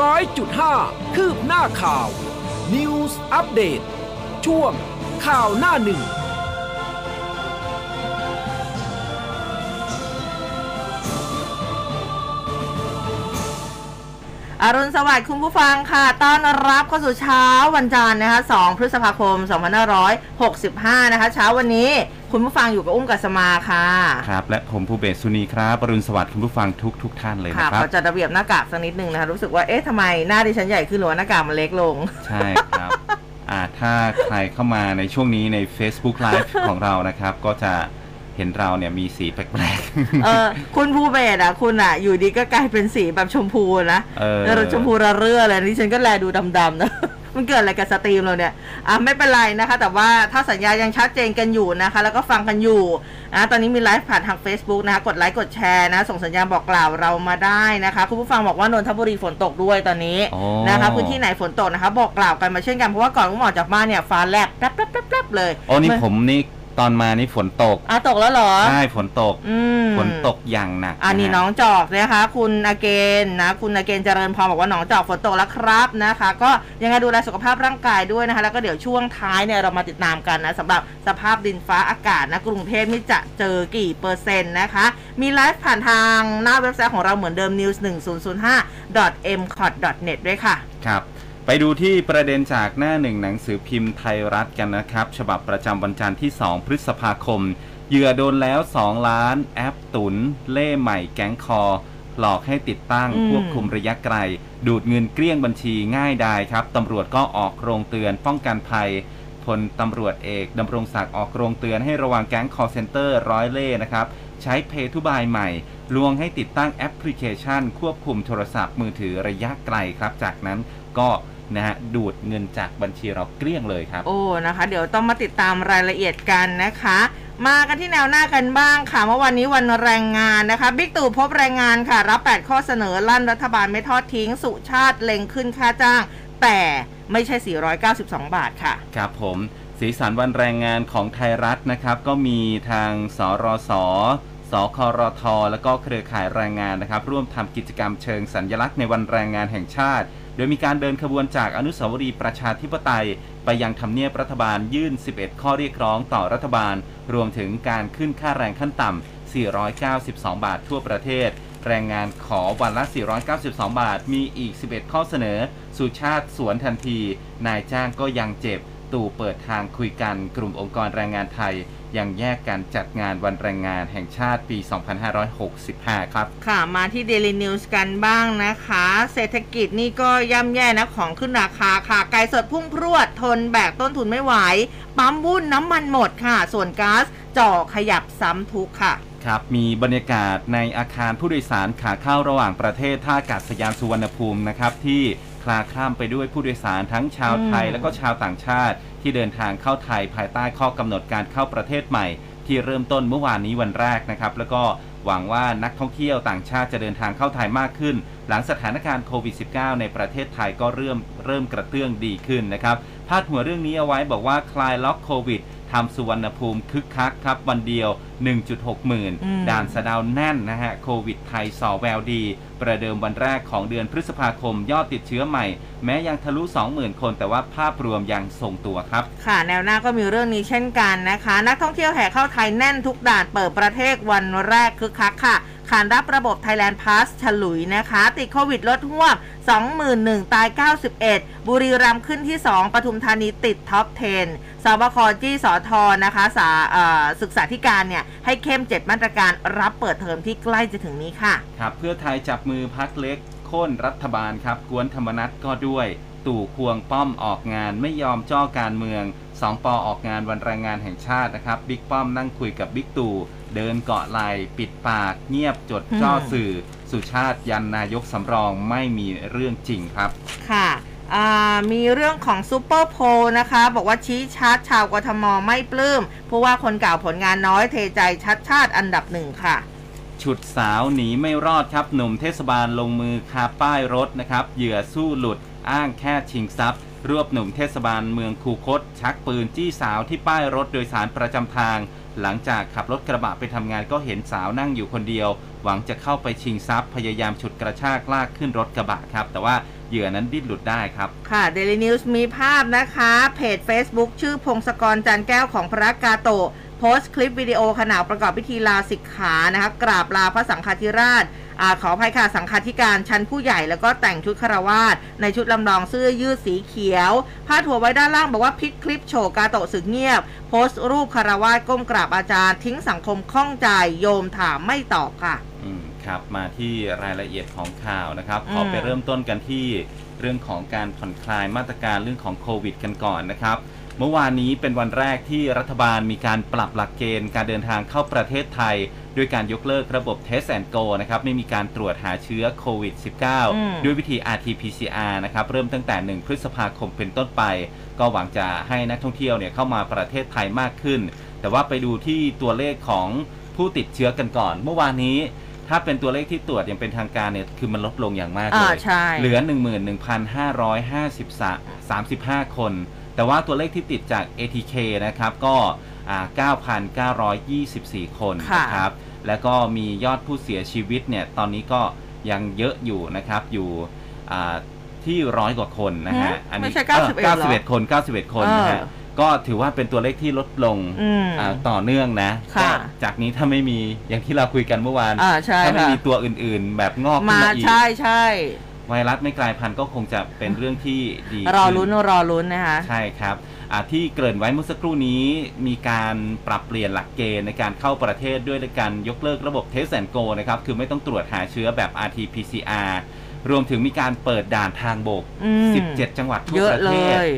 ร้อยจุดห้าคืบหน้าข่าว News อัปเดตช่วงข่าวหน้าหนึ่งอรุณสวัสดิ์คุณผู้ฟังค่ะ ต้อนรับเข้าสู่เช้าวันจันทร์นะคะ 2 พฤษภาคม 2565 นะคะ เช้าวันนี้ คุณผู้ฟังอยู่กับอุ้มกัสมาค่ะครับ และผมภูเบศสุนีครับอรุณสวัสดิ์คุณผู้ฟังทุกทุกท่านเลยค่ะนะครับขอจัดระเบียบหน้ากากสักนิดนึงนะคะรู้สึกว่าเอ๊ะทำไมหน้าดิฉันใหญ่ขึ้นหรือว่าหน้ากากมันเล็กลง ใช่ครับอ่าถ้าใครเข้ามาในช่วงนี้ใน Facebook Live ของเรานะครับ ก็จะเห็นเราเนี่ยมีสีแปลกเออ คุณภูเบศอะ คุณอะ อยู่ดีก็กลายเป็นสีแบบชมพูนะเออแล้วชมพูระเรื่อเลยนี่ฉันก็แลดูดำๆนะ มันเกิดอะไรกับสตรีมเราเนี่ยอะไม่เป็นไรนะคะ แต่ว่าถ้าสัญญายังชัดเจนกันอยู่นะคะ แล้วก็ฟังกันอยู่นะตอนนี้มีไลฟ์ผ่านทาง Facebook นะคะ กดไลค์กดแชร์นะ ส่งสัญญาณบอกกล่าวเรามาได้นะคะ คุณผู้ฟังบอกว่านนทบุรีฝนตกด้วยตอนนี้โอ้นะคะพื้นที่ไหนฝนตกนะคะ บอกกล่าวกันมาเช่นกันเพราะว่าก่อนผมออกจากบ้านเนี่ยฟ้าแลบแป๊บแป๊บแป๊บแป๊บเลยๆโอ้นี่ผมนี่ ตอนมานี่ฝนตกอะตกแล้วเหรอ ใช่ฝนตกอืมฝนตกอย่างหนักอันนี้ะฮะน้องจอกนะคะ คุณอาเกนนะ คุณอาเกนเจริญพรบอกว่าน้องจอกฝนตกแล้วครับนะคะ ก็ยังไงดูแลสุขภาพร่างกายด้วยนะคะ แล้วก็เดี๋ยวช่วงท้ายเนี่ยเรามาติดตามกันนะสำหรับสภาพดินฟ้าอากาศนะกรุงเทพนี่จะเจอกี่เปอร์เซ็นต์นะคะ มีไลฟ์ผ่านทางหน้าเว็บไซต์ของเราเหมือนเดิม news 1 0 0 5 m c o t net ด้วยค่ะ ครับ ไปดูที่ประเด็นจากหน้าหนึ่งหนังสือพิมพ์ไทยรัฐกันนะครับ ฉบับประจำวันจันทร์ที่ 2 พฤษภาคม เหยื่อโดนแล้ว 2 ล้าน แอปตุน เล่ใหม่แก๊งคอ หลอกให้ติดตั้งอืมควบคุมระยะไกล ดูดเงินเกลี้ยงบัญชีง่ายดายครับตำรวจก็ออกโรงเตือนป้องกันภัยพลตำรวจเอกดำรงศักดิ์ออกโรงเตือนให้ระวังแก๊ง call center ร้อยเล่ห์นะครับ ใช้เพทุบายใหม่ ลวงให้ติดตั้งแอปพลิเคชัน ควบคุมโทรศัพท์มือถือระยะไกลครับ จากนั้นก็ นะฮะดูดเงินจากบัญชีเราเกลี้ยงเลยครับ โอ้นะคะ เดี๋ยวต้องมาติดตามรายละเอียดกันนะคะ มากันที่แนวหน้ากันบ้างค่ะเมื่อวันนี้วันแรงงานนะคะบิ๊กตู่พบแรงงานค่ะ รับ 8 ข้อเสนอลั่นรัฐบาลไม่ทอดทิ้ง สุชาติเล็งขึ้นค่าจ้าง แต่ไม่ใช่ 492 บาทค่ะ ครับผมสีสันวันแรงงานของไทยรัฐนะครับ ก็มีทางสรสสครท แล้วก็เครือข่ายแรงงานนะครับ ร่วมทำกิจกรรมเชิงสัญลักษณ์ในวันแรงงานแห่งชาติ โดยมีการเดินขบวนจากอนุสาวรีย์ประชาธิปไตย ไปยังทำเนียบรัฐบาลยื่น 11 ข้อเรียกร้องต่อรัฐบาล รวมถึงการขึ้นค่าแรงขั้นต่ำ 492 บาททั่วประเทศ แรงงานขอวันละ 492 บาท มีอีก 11 ข้อเสนอ สุชาติสวนทันที นายจ้างก็ยังเจ็บ ตู่เปิดทางคุยกัน กลุ่มองค์กรแรงงานไทย ยังแยกกันจัดงานวันแรงงานแห่งชาติปี 2565 ครับ ค่ะ มาที่ Daily News กันบ้างนะคะ เศรษฐกิจนี่ก็ย่ำแย่นะของขึ้นราคาค่ะ ไก่สดพุ่งพรวดทนแบกต้นทุนไม่ไหว ปั๊มวุ่นน้ำมันหมดค่ะ ส่วนก๊าซจ่อขยับซ้ำทุกข์ค่ะครับมีบรรยากาศในอาคารผู้โดยสารขาเข้าระหว่างประเทศท่าอากาศยานสุวรรณภูมินะครับที่ค ลาคล่ำไปด้วยผู้โดยสารทั้งชาวไทยอืมและก็ชาวต่างชาติ ที่เดินทางเข้าไทยภายใต้ข้อกำหนดการเข้าประเทศใหม่ ที่เริ่มต้นเมื่อวานนี้วันแรกนะครับ แล้วก็หวังว่านักท่องเที่ยวต่างชาติจะเดินทางเข้าไทยมากขึ้น หลังสถานการณ์โควิด -19 ในประเทศไทยก็เริ่มเริ่มกระเตื้องดีขึ้นนะครับพาดหัวเรื่องนี้เอาไว้บอกว่าคลายล็อกโควิด ทำสุวรรณภูมิคึกคักครับวันเดียว 1.6 หมื่น อืม ด่านสะเดาวแน่นนะฮะโควิดไทยสอแววดี ประเดิมวันแรกของเดือนพฤษภาคมยอดติดเชื้อใหม่ แม้ยังทะลุ 20,000 คน แต่ว่าภาพรวมยังทรงตัวครับ ค่ะแนวหน้าก็มีเรื่องนี้เช่นกันนะคะ นักท่องเที่ยวแห่เข้าไทยแน่นทุกด่านเปิดประเทศวันแรกคึกคักค่ะ ขานรับระบบ Thailand Pass ฉลุยนะคะ ติดโควิดลดห่วบ21,000 ตาย 91 บุรีรัมย์ขึ้นที่ 2 ปทุมธานีติดท็อป 10สบคจี้สอทอนะคะสาศึกษาธิการเนี่ย ให้เข้ม 7 มาตรการรับเปิดเทอมที่ใกล้จะถึงนี้ค่ะ ครับ เพื่อไทยจับมือพรรคเล็กโค่นรัฐบาลครับ ก๊วนธรรมนัสก็ด้วย ตู่ควงป้อมออกงานไม่ยอมจ้อการเมืองสองปอออกงานวันแรงงานแห่งชาตินะครับ บิ๊กป้อมนั่งคุยกับบิ๊กตู่ เดินเกาะไหล่ปิดปากเงียบงดจ้อสื่อสุชาติยันนายกสำรองไม่มีเรื่องจริงครับ ค่ะอ่ามีเรื่องของซูเปอร์โพลนะคะ บอกว่าชี้ชัดชาวกทมไม่ปลื้มเพราะว่าคนเก่าผลงานน้อยเทใจชัดชาติอันดับหนึ่งค่ะฉุดสาวหนีไม่รอดครับ หนุ่มเทศบาลลงมือคาป้ายรถนะครับ เหยื่อสู้หลุดอ้างแค่ชิงทรัพย์ รวบหนุ่มเทศบาลเมืองคูคต ชักปืนจี้สาวที่ป้ายรถโดยสารประจำทาง หลังจากขับรถกระบะไปทำงานก็เห็นสาวนั่งอยู่คนเดียว หวังจะเข้าไปชิงทรัพย์ พยายามฉุดกระชากลากขึ้นรถกระบะครับ แต่ว่าเหยื่อนั้นดิ้นหลุดได้ครับ ค่ะ Daily News มีภาพนะคะ เพจ Facebook ชื่อพงศกรจันแก้วของพระกาโตโพสต์คลิปวิดีโอขณะประกอบพิธีลาสิกขานะคะกราบลาพระสังฆาธิราช อาขออภัยค่ะสังฆาธิการชั้นผู้ใหญ่แล้วก็แต่งชุดคารวาสในชุดลำลองเสื้อยืดสีเขียวพาดหัวไว้ด้านล่างบอกว่าพลิกคลิปโชว์กาโตะสึกเงียบ โพสต์รูปคารวาสก้มกราบอาจารย์ ทิ้งสังคมข้องใจโยมถามไม่ตอบค่ะอืมครับมาที่รายละเอียดของข่าวนะครับอืมขอไปเริ่มต้นกันที่เรื่องของการผ่อนคลายมาตรการเรื่องของโควิด กันก่อนนะครับ เมื่อวานนี้เป็นวันแรกที่รัฐบาลมีการปรับหลักเกณฑ์การเดินทางเข้าประเทศไทย ด้วยการยกเลิกระบบ Test and Go นะครับไม่มีการตรวจหาเชื้อโควิดอืม -19 ด้วยวิธี RT-PCR นะครับเริ่มตั้งแต่ 1 พฤษภาคมเป็นต้นไป ก็หวังจะให้นักท่องเที่ยวเนี่ยเข้ามาประเทศไทยมากขึ้น แต่ว่าไปดูที่ตัวเลขของผู้ติดเชื้อกันก่อน เมื่อวานนี้ถ้าเป็นตัวเลขที่ตรวจอย่างเป็นทางการเนี่ยคือมันลดลงอย่างมากเลอ่ายใช่เหลือ 11,535 คน แต่ว่าตัวเลขที่ติดจาก ATK นะครับก็อ่า9,924 คนค่ะนะครับ แล้วก็มียอดผู้เสียชีวิตเนี่ยตอนนี้ก็ยังเยอะอยู่นะครับอยู่อ่าที่ร้อยกว่าคนนะฮะหืมไม่ใช่91เหรอ91 คน 91 คนนะฮะเออก็ถือว่าเป็นตัวเลขที่ลดลงอืมอ่าต่อเนื่องนะค่ะก็จากนี้ถ้าไม่มีอย่างที่เราคุยกันเมื่อวานอ่าใช่ถ้าไม่ค่ะมีตัวอื่นๆ แบบงอกขึ้นมามาอีกใช่ใช่ ไวรัสไม่กลายพันธุ์ก็คงจะเป็นเรื่องที่ดีรอขึ้ลุ้นรอลุ้นนะคะใช่ครับอ่าที่เกริ่นไว้เมื่อสักครู่นี้มีการปรับเปลี่ยนหลักเกณฑ์ในการเข้าประเทศด้วยการยกเลิกระบบ Test and Go นะครับคือไม่ต้องตรวจหาเชื้อแบบ RT-PCR รวมถึงมีการเปิดด่านทางบกอืม17 จังหวัดทั่เยวอะประเลเทศย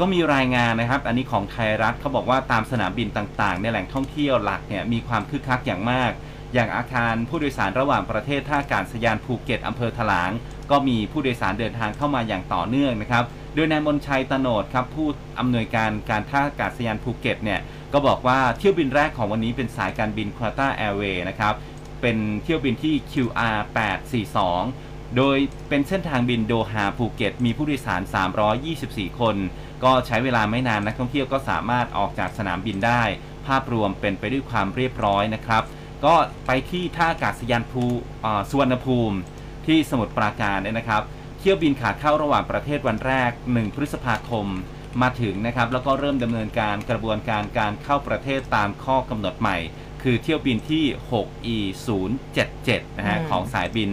ก็มีรายงานนะครับ อันนี้ของไทยรัฐเขาบอกว่าตามสนามบินต่างๆ ในแหล่งท่องเที่ยวหลักเนี่ยมีความคึกคักอย่างมาก อย่างอาคารผู้โดยสารระหว่างประเทศท่าอากาศยานภูเก็ตอำเภอถลาง ก็มีผู้โดยสารเดินทางเข้ามาอย่างต่อเนื่องนะครับ โดยนายมนชัยตโนดครับผู้อำนวยการการท่าอากาศยานภูเก็ตเนี่ยก็บอกว่าเที่ยวบินแรกของวันนี้เป็นสายการบิน Qatar Airways นะครับเป็นเที่ยวบินที่ QR 842 โดยเป็นเส้นทางบินโดฮาภูเก็ต มีผู้โดยสาร 324 คน ก็ใช้เวลาไม่นานนักท่องเที่ยวก็สามารถออกจากสนามบินได้ ภาพรวมเป็นไปด้วยความเรียบร้อยนะครับ ก็ไปที่ท่าอากาศยานภูสุวรรณภูมิ ที่สมุทรปราการเนี่ยนะครับ เที่ยวบินขาเข้าระหว่างประเทศวันแรก 1 พฤษภาคมมาถึงนะครับ แล้วก็เริ่มดำเนินการกระบวนการการเข้าประเทศตามข้อกำหนดใหม่ คือเที่ยวบินที่ 6E 077นะฮะอืมของสายบิน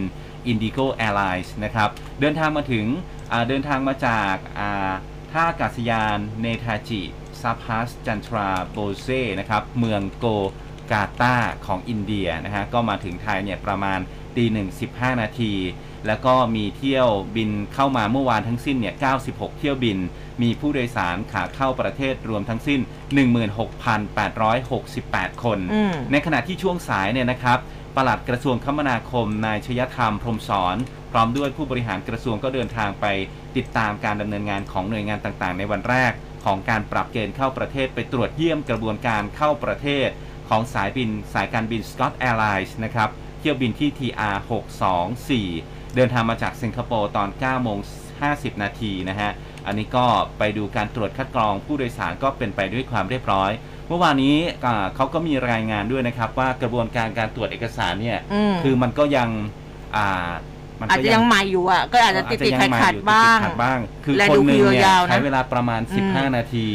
Indigo Airlines นะครับ เดินทางมาถึงอ่าเดินทางมาจากอ่าท่าอากาศยานเนทาจิซาพัสจันทราโบเซนะครับ เมืองโกกาตาของอินเดียนะฮะ ก็มาถึงไทยเนี่ยประมาณ ตีหนึ่งสิบห้านาที แล้วก็มีเที่ยวบินเข้ามาเมื่อวานทั้งสิ้นเนี่ย96 เที่ยวบิน มีผู้โดยสารขาเข้าประเทศรวมทั้งสิ้น 16,868 คนอืมในขณะที่ช่วงสายเนี่ยนะครับปลัดกระทรวงคมนาคม นายชยธรรมพรหมสอน พร้อมด้วยผู้บริหารกระทรวงก็เดินทางไปติดตามการดำเนินงานของหน่วยงานต่างๆ ในวันแรก ของการปรับเกณฑ์เข้าประเทศไปตรวจเยี่ยมกระบวนการเข้าประเทศ ของสายบินสายการบิน Scott Airlines นะครับ เที่ยวบินที่ TR 624 เดินทางมาจากสิงคโปร์ตอน9โมง50 นาทีนะฮะ อันนี้ก็ไปดูการตรวจคัดกรองผู้โดยสารก็เป็นไปด้วยความเรียบร้อย เมื่อวานนี้อ่าเขาก็มีรายงานด้วยนะครับ ว่ากระบวนการการตรวจเอกสารเนี่ยอืมคือมันก็ยังอ่ามันอาจก็จะยังใหม่อยู่อะ ก็อาจจะติดติดขัดขัดๆบ้างติดๆขัดๆบ้าง คือและคนดูหนึ่งเนี่ยคิวยาวๆนะใช้เวลาประมาณอืม15 นาที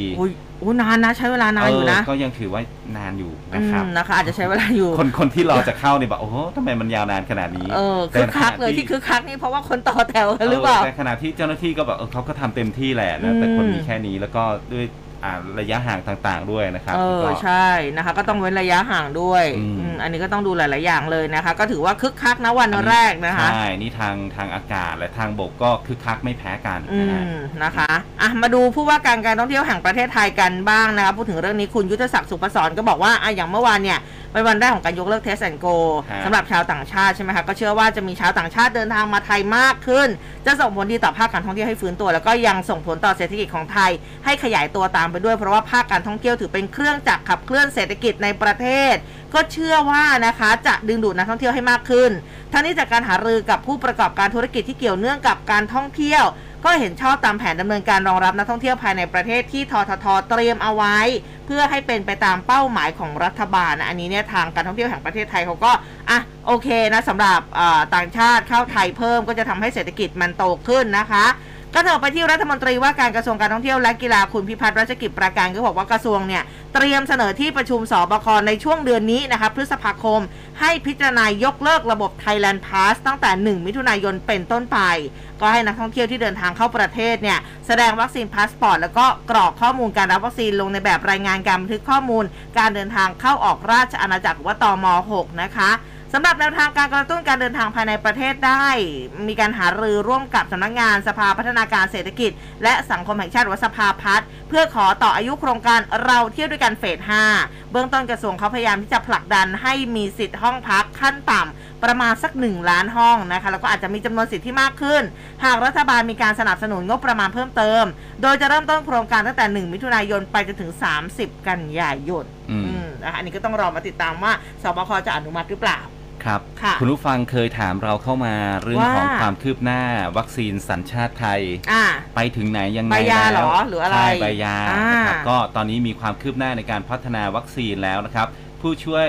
อุ้ยอู้นานนะใช้เวลานานอยู่นะเก็ยังถือว่านานอยู่อืนะครับมนะคะ อาจจะใช้เวลาอยู่ คนคนที่รอจะเข้าเนี่ยบอกโอ้โหทำไมมันยาวนานขนาดนี้เออแต่คึกคักขณะเลยที่คึกคักนี่เพราะว่าคนต่อแถวกันหรือเปล่าแต่ขณะที่เจ้าหน้าที่ก็แบบเออเขาก็ทำเต็มที่แหละนะแต่คนอืมมีแค่นี้แล้วก็ด้วย อ่าระยะห่างต่างๆด้วยนะครับเออก็ ใช่นะคะ ก็ต้องเว้นระยะห่างด้วยอืม อืมอันนี้ก็ต้องดูหลาย ๆ อย่างเลยนะคะ ก็ถือว่าคึกคักนะวันแรกนะคะ ใช่ นี่ทางทางอากาศและทางบกก็คึกคักไม่แพ้กันอืนะฮะ มนะคะอะมาดูผู้ว่าการการท่องเที่ยวแห่งประเทศไทยกันบ้างนะคะพูดถึงเรื่องนี้คุณยุทธศักดิ์สุภสรก็บอกว่าอะอย่างเมื่อวานเนี่ยเป็นวันแรกของการยกเลิก Test and Go ฮะสำหรับชาวต่างชาติใช่ไหมคะก็เชื่อว่าจะมีชาวต่างชาติเดินทางมาไทยมากขึ้น จะส่งผลดีต่อภาคการท่องเที่ยวให้ฟื้นตัว แล้วก็ยังส่งผลต่อเศรษฐกิจของไทย ให้ขยายตัวตามไปด้วยเพราะว่าภาคการท่องเที่ยวถือเป็นเครื่องจักรขับเคลื่อนเศรษฐกิจในประเทศ ก็เชื่อว่านะคะจะดึงดูดนักท่องเที่ยวให้มากขึ้นทั้งนี้จากการหารือกับผู้ประกอบการธุรกิจที่เกี่ยวเนื่องกับการท่องเที่ยว ก็เห็นชอบตามแผนดำเนินการรองรับนักท่องเที่ยวภายในประเทศที่ทททเตรียมเอาไว้ เพื่อให้เป็นไปตามเป้าหมายของรัฐบาลนะอันนี้เนี่ยทางการท่องเที่ยวแห่งประเทศไทยเขาก็อะโอเคนะสำหรับต่างชาติเข้าไทยเพิ่มก็จะทำให้เศรษฐกิจมันโตขึ้นนะคะ ก็เถอะไปที่รัฐมนตรีว่าการกระทรวงการท่องเที่ยวและกีฬาคุณพิพัฒน์รัชกิจประการก็บอกว่ากระทรวงเนี่ยเตรียมเสนอที่ประชุมศบคในช่วงเดือนนี้นะคะพฤษภาคม ให้พิจารณายกเลิกระบบ Thailand Pass ตั้งแต่ 1 มิถุนายนเป็นต้นไป ก็ให้นักท่องเที่ยวที่เดินทางเข้าประเทศเนี่ยแสดงวัคซีนพาสปอร์ตแล้วก็กรอกข้อมูลการรับวัคซีนลงในแบบรายงานการบันทึกข้อมูล การเดินทางเข้าออกราชอาณาจักรว่าตม6 นะคะ สำหรับแนวทางการกระตุ้นการเดินทางภายในประเทศได้ มีการหารือร่วมกับสำนักงานสภาพัฒนาการเศรษฐกิจ และสังคมแห่งชาติหรือว่าสภาพัฒน์เพื่อขอต่ออายุโครงการเราเที่ยวด้วยกันเฟส 5 เบื้องต้นกระทรวงเขาพยายามที่จะผลักดันให้มีสิทธิ์ห้องพักขั้นต่ำประมาณสัก 1 ล้านห้องนะคะแล้วก็อาจจะมีจำนวนสิทธิ์ที่มากขึ้น หากรัฐบาลมีการสนับสนุนงบประมาณเพิ่มเติม โดยจะเริ่มต้นโครงการตั้งแต่ 1 มิถุนายนไปจนถึง 30 กันยายนอืมอืมนะคะอันนี้ก็ต้องรอมาติดตามว่าสบคจะอนุมัติหรือเปล่า ครับค่ะณผู้ฟังเคยถามเราเข้ามาเรื่องว่าของความคืบหน้าวัคซีนสัญชาติไทย อ่า ไปถึงไหนยังไงใบยาแล้วเหรอหรืออะไรใช่ใบยาอ่านนะครับก็ตอนนี้มีความคืบหน้าในการพัฒนาวัคซีนแล้วนะครับ ผู้ช่วย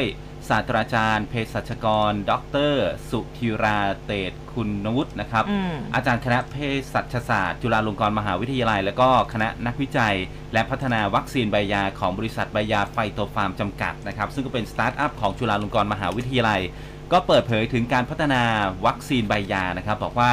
ศาสตราจารย์เภสัชกร ดร สุธีราเตชคุณวุฒินะครับ อืม อาจารย์คณะเภสัชศาสตร์ จุฬาลงกรณ์มหาวิทยาลัย และก็คณะนักวิจัย และพัฒนาวัคซีนใบยาของบริษัทใบยาไฟโตฟาร์มจำกัดนะครับ ซึ่งก็เป็นสตาร์ทอัพของจุฬาลงกรณ์มหาวิทยาลัย ก็เปิดเผยถึงการพัฒนาวัคซีนใบยานะครับ บอกว่า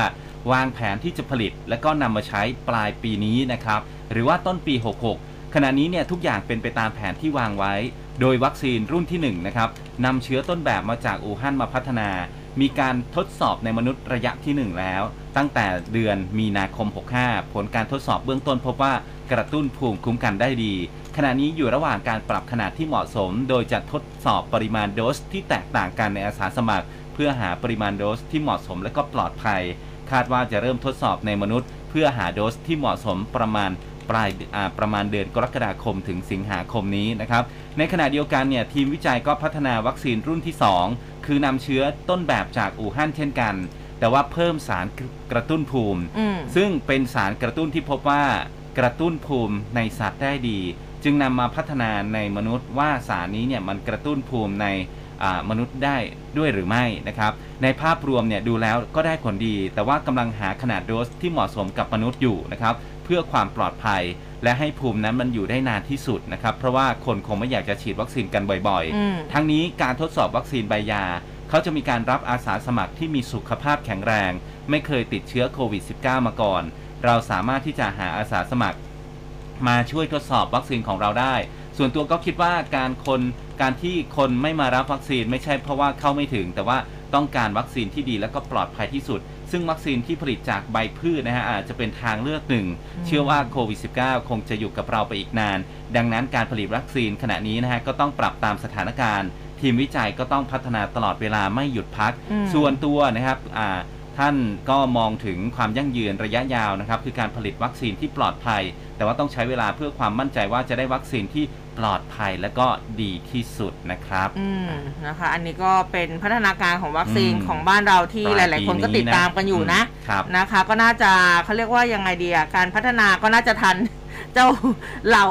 วางแผนที่จะผลิต และก็นำมาใช้ปลายปีนี้นะครับ หรือว่าต้นปี 66 ขณะนี้เนี่ยทุกอย่างเป็นไปตามแผนที่วางไว้ โดยวัคซีนรุ่นที่1นะครับนำเชื้อต้นแบบมาจากอู่ฮั่นมาพัฒนา มีการทดสอบในมนุษย์ระยะที่ 1 แล้ว ตั้งแต่เดือนมีนาคม 65 ผลการทดสอบเบื้องต้นพบว่ากระตุ้นภูมิคุ้มกันได้ดี ขณะนี้อยู่ระหว่างการปรับขนาดที่เหมาะสม โดยจะทดสอบปริมาณโดสที่แตกต่างกันในอาสาสมัคร เพื่อหาปริมาณโดสที่เหมาะสมและก็ปลอดภัย คาดว่าจะเริ่มทดสอบในมนุษย์ เพื่อหาโดสที่เหมาะสมประมาณปลายอ่าประมาณเดือนกรกฎาคมถึงสิงหาคมนี้นะครับ ในขณะเดียวกันเนี่ยทีมวิจัยก็พัฒนาวัคซีนรุ่นที่ 2 คือนำเชื้อต้นแบบจากอู่ฮั่นเช่นกัน แต่ว่าเพิ่มสารกระตุ้นภูมิอืมซึ่งเป็นสารกระตุ้นที่พบว่ากระตุ้นภูมิในสัตว์ได้ดี จึงนำมาพัฒนาในมนุษย์ว่าสารนี้เนี่ยมันกระตุ้นภูมิในอ่ามนุษย์ได้ด้วยหรือไม่นะครับ ในภาพรวมเนี่ยดูแล้วก็ได้ผลดี แต่ว่ากำลังหาขนาดโดสที่เหมาะสมกับมนุษย์อยู่นะครับ เพื่อความปลอดภัยและให้ภูมินั้นมันอยู่ได้นานที่สุดนะครับ เพราะว่าคนคงไม่อยากจะฉีดวัคซีนกันบ่อยอืมๆทั้งนี้การทดสอบวัคซีนใบยา เขาจะมีการรับอาสาสมัครที่มีสุขภาพแข็งแรง ไม่เคยติดเชื้อโควิด -19 มาก่อน เราสามารถที่จะหาอาสาสมัคร มาช่วยทดสอบวัคซีนของเราได้ ส่วนตัวก็คิดว่าการคนการที่คนไม่มารับวัคซีนไม่ใช่เพราะว่าเข้าไม่ถึง แต่ว่าต้องการวัคซีนที่ดีและก็ปลอดภัยที่สุด ซึ่งวัคซีนที่ผลิตจากใบพืชนะฮะอาจจะเป็นทางเลือกหนึ่ง เชื่อว่าโควิด -19 คงจะอยู่กับเราไปอีกนาน ดังนั้นการผลิตวัคซีนขณะนี้นะฮะก็ต้องปรับตามสถานการณ์ ทีมวิจัยก็ต้องพัฒนาตลอดเวลาไม่หยุดพักอืมส่วนตัวนะครับอ่า ท่านก็มองถึงความยั่งยืนระยะยาวนะครับ คือการผลิตวัคซีนที่ปลอดภัย แต่ว่าต้องใช้เวลาเพื่อความมั่นใจว่าจะได้วัคซีนที่ปลอดภัยและก็ดีที่สุดนะครับ อืมนะคะ อันนี้ก็เป็นพัฒนาการของวัคซีนอืมของบ้านเราที่ปหลายลายปีๆคนก็นี้ติดตามกันอยู่นะอืมครับนะคะ ก็น่าจะเขาเรียกว่ายังไงดีอะการพัฒนาก็น่าจะทัน เจ้าเหล่า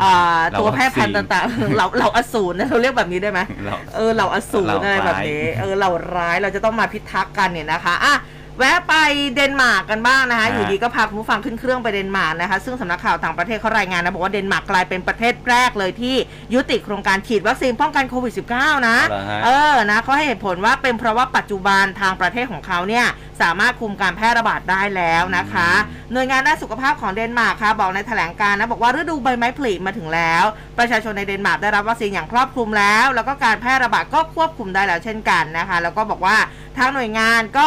อ่าเหล่าตัวแพร่พันธุ์วัคซีนต่างๆเหล่าเหล่าอสูรนะเราเรียกแบบนี้ได้ไหมเราเออเหล่าอสูรเหล่าอะไรแบบร้ายนี้ เออเหล่าร้ายเราจะต้องมาพิทักษ์กันเนี่ยนะคะอะ แวะไปเดนมาร์กกันบ้างนะคะ ฮะ อยู่ดีก็พาคุณผู้ฟังขึ้นเครื่องไปเดนมาร์กนะคะ ซึ่งสำนักข่าวต่างประเทศเขารายงานนะ บอกว่าเดนมาร์กกลายเป็นประเทศแรกเลยที่ยุติโครงการฉีดวัคซีนป้องกันโควิด -19 นะเอาเหรอฮะ เออ นะเขาให้เหตุผลว่าเป็นเพราะว่าปัจจุบันทางประเทศของเขาเนี่ย สามารถคุมการแพร่ระบาดได้แล้วนะคะ หน่วยงานด้านสุขภาพของเดนมาร์กค่ะ บอกในแถลงการณ์นะ บอกว่าฤดูใบไม้ผลิมาถึงแล้ว ประชาชนในเดนมาร์กได้รับวัคซีนอย่างครอบคลุมแล้ว แล้วก็การแพร่ระบาดก็ควบคุมได้แล้วเช่นกันนะคะ แล้วก็บอกว่าทางหน่วยงานก็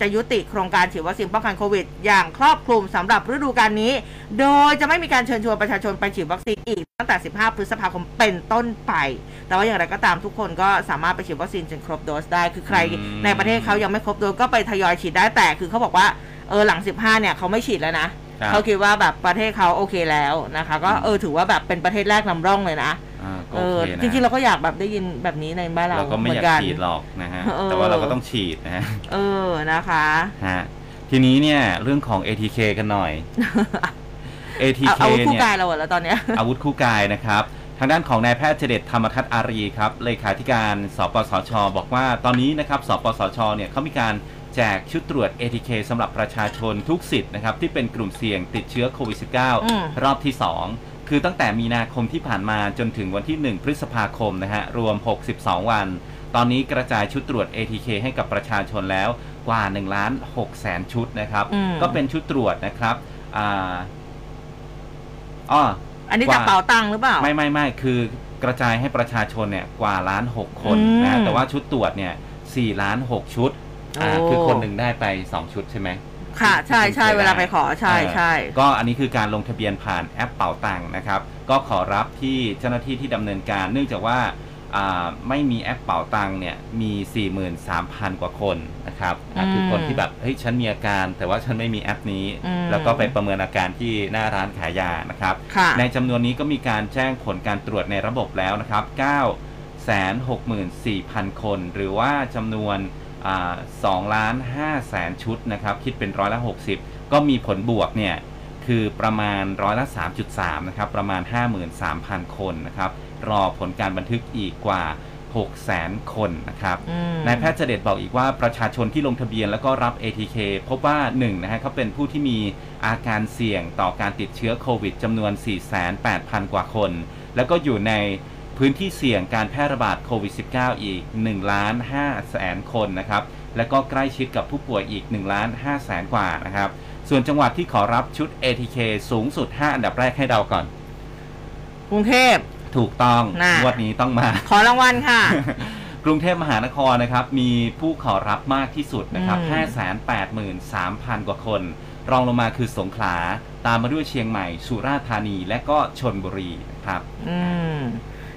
จะยุติโครงการฉีดวัคซีนป้องกันโควิด อย่างครอบคลุมสำหรับฤดูกาลนี้ โดยจะไม่มีการเชิญชวนประชาชนไปฉีดวัคซีนอีกตั้งแต่ 15 พฤษภาคมเป็นต้นไป แต่ว่าอย่างไรก็ตามทุกคนก็สามารถไปฉีดวัคซีนจนครบโดสได้ คือใครในประเทศเขายังไม่ครบโดสก็ไปทยอยฉีดได้แต่คือเขาบอกว่าเออหลัง 15 เนี่ยเขาไม่ฉีดแล้วนะเขาคิดว่าแบบประเทศเขาโอเคแล้วนะคะ ก็เออถือว่าแบบเป็นประเทศแรกนำร่องเลยนะ เอโออเคนะจริงๆเราก็อยากแบบได้ยินแบบนี้ในบ้านเราเราก็ไม่เหมืออยากนกันฉีดหรอกนะฮะเออแต่ว่าเราก็ต้องฉีดนะฮะเออนะคะฮะทีนี้เนี่ยเรื่องของ ATK กันหน่อย ATK เอาอาวุธคู่เนี่ยกายเราหมดแล้วตอนเนี้ยอาวุธคู่กายนะครับ ทางด้านของนายแพทย์เจเดตธรรมทัศน์อารีครับเลขาธิการสปสช บอกว่าตอนนี้นะครับสปสชเนี่ยเขามีการแจกชุดตรวจ ATK สำหรับประชาชนทุกสิทธิ์นะครับที่เป็นกลุ่มเสี่ยงติดเชื้อโควิดอืม -19 รอบที่ 2 คือตั้งแต่มีนาคมที่ผ่านมาจนถึงวันที่ 1 พฤษภาคมนะฮะ รวม 62 วัน ตอนนี้กระจายชุดตรวจ ATK ให้กับประชาชนแล้วกว่า1ล้าน6แสนชุดนะครับอืมก็เป็นชุดตรวจนะครับอ่าอ้ออันนี้กว่าจากเป๋าตังค์หรือเปล่า ไม่ไม่ไม่คือกระจายให้ประชาชนเนี่ยกว่าล้านหกคนอืมนะแต่ว่าชุดตรวจเนี่ยสี่ล้านหกชุดอ่าโอ้คือคนหนึ่งได้ไปสองชุดใช่ไหม ค่ะใช่ใช่ที่คยเวลาด้ไปขอใช่เออใช่ก็อันนี้คือการลงทะเบียนผ่านแอปเป๋าตังค์นะครับ ก็ขอรับที่เจ้าหน้าที่ที่ดำเนินการ เนื่องจากว่าอ่าไม่มีแอปเป๋าตังค์เนี่ยมี 43,000 กว่าคนนะครับอะคือคนที่แบบเฮ้ยฉันมีอาการ แต่ว่าฉันไม่มีแอปนี้อืมแล้วก็ไปประเมินอาการที่หน้าร้านขายยานะครับค่ะในจำนวนนี้ก็มีการแจ้งผลการตรวจในระบบแล้วนะครับ 9 64,000 คน หรือว่าจำนวน 2ล้าน5แสนชุดนะครับ คิดเป็นร้อยละ 60 ก็มีผลบวกเนี่ย คือประมาณร้อยละ 3.3 นะครับ ประมาณ 53,000 คนนะครับ รอผลการบันทึกอีกกว่า6แสนคนนะครับอืมนายแพทย์เจเดตบอกอีกว่าประชาชนที่ลงทะเบียนแล้วก็รับ ATK พบว่า1นะฮะเขาเป็นผู้ที่มีอาการเสี่ยงต่อการติดเชื้อโควิดจำนวน 48,000 กว่าคน แล้วก็อยู่ใน พื้นที่เสี่ยงการแพร่ระบาดโควิด -19 อีก1ล้าน5แสนคนนะครับ แล้วก็ใกล้ชิดกับผู้ป่วยอีก1ล้าน5แสนกว่านะครับ ส่วนจังหวัดที่ขอรับชุด ATK สูงสุด 5 อันดับแรกให้เดาก่อน กรุงเทพ ถูกต้องน่ะ งวดนี้ต้องมา ขอรางวัลค่ะ กรุงเทพมหานครนะครับ มีผู้ขอรับมากที่สุดนะครับ อืม583,000 กว่าคน รองลงมาคือสงขลา ตามมาด้วยเชียงใหม่ สุราษฎร์ธานี และก็ชนบุรีนะครับ อืม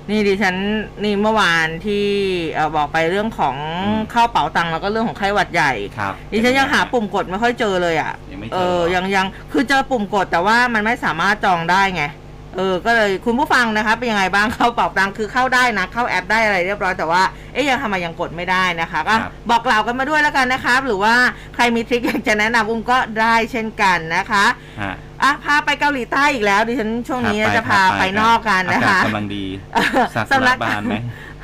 นี่ดิฉันนี่เมื่อวานที่เอ่อบอกไปเรื่องของอืมเข้าเป๋าตังค์แล้วก็เรื่องของไข้หวัดใหญ่ครับดิฉันยังหาปุ่มกดไม่ค่อยเจอเลยอะยังไม่เจเอออยังยังคือเจอปุ่มกดแต่ว่ามันไม่สามารถจองได้ไง เออ ก็เลยคุณผู้ฟังนะคะเป็นยังไงบ้างเข้าเป๋าตังค์คือเข้าได้นะ เข้าแอปได้อะไรเรียบร้อยแต่ว่า เอ๊ยยังทำไมยังกดไม่ได้นะคะ ก็ครับ บอกกล่าวกันมาด้วยแล้วกันนะครับหรือว่าใครมีทริคอยากจะแนะนำอุ้มก็ได้เช่นกันนะคะ ฮะอะพาไปเกาหลีใต้อีกแล้วดิฉันช่วงนี้ครับจะพาไปนอกกันนะอาคะกาศกำลังดีสักสำนักบานไหม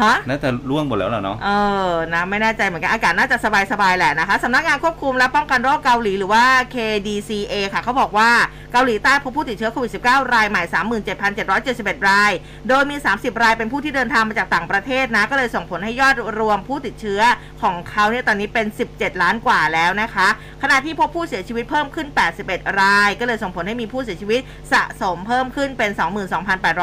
ฮะน่าจะร่วงหมดแล้วเหรอเนาะเออนะไม่แน่ใจเหมือนกันอากาศน่าจะสบายๆแหละนะคะสำนักงานควบคุมและป้องกันโรคเกาหลีหรือว่า KDCA ค่ะเขาบอกว่าเกาหลีใต้พบผู้ติดเชื้อโควิด -19 รายใหม่ 37,771 ราย โดยมี 30 รายเป็นผู้ที่เดินทางมาจากต่างประเทศนะ ก็เลยส่งผลให้ยอดรวมผู้ติดเชื้อของเขาเนี่ยตอนนี้เป็น 17 ล้านกว่าแล้วนะคะ ขณะที่พบผู้เสียชีวิตเพิ่มขึ้น 81 ราย ก็เลยส่งผลให้มีผู้เสียชีวิตสะสมเพิ่มขึ้นเป็น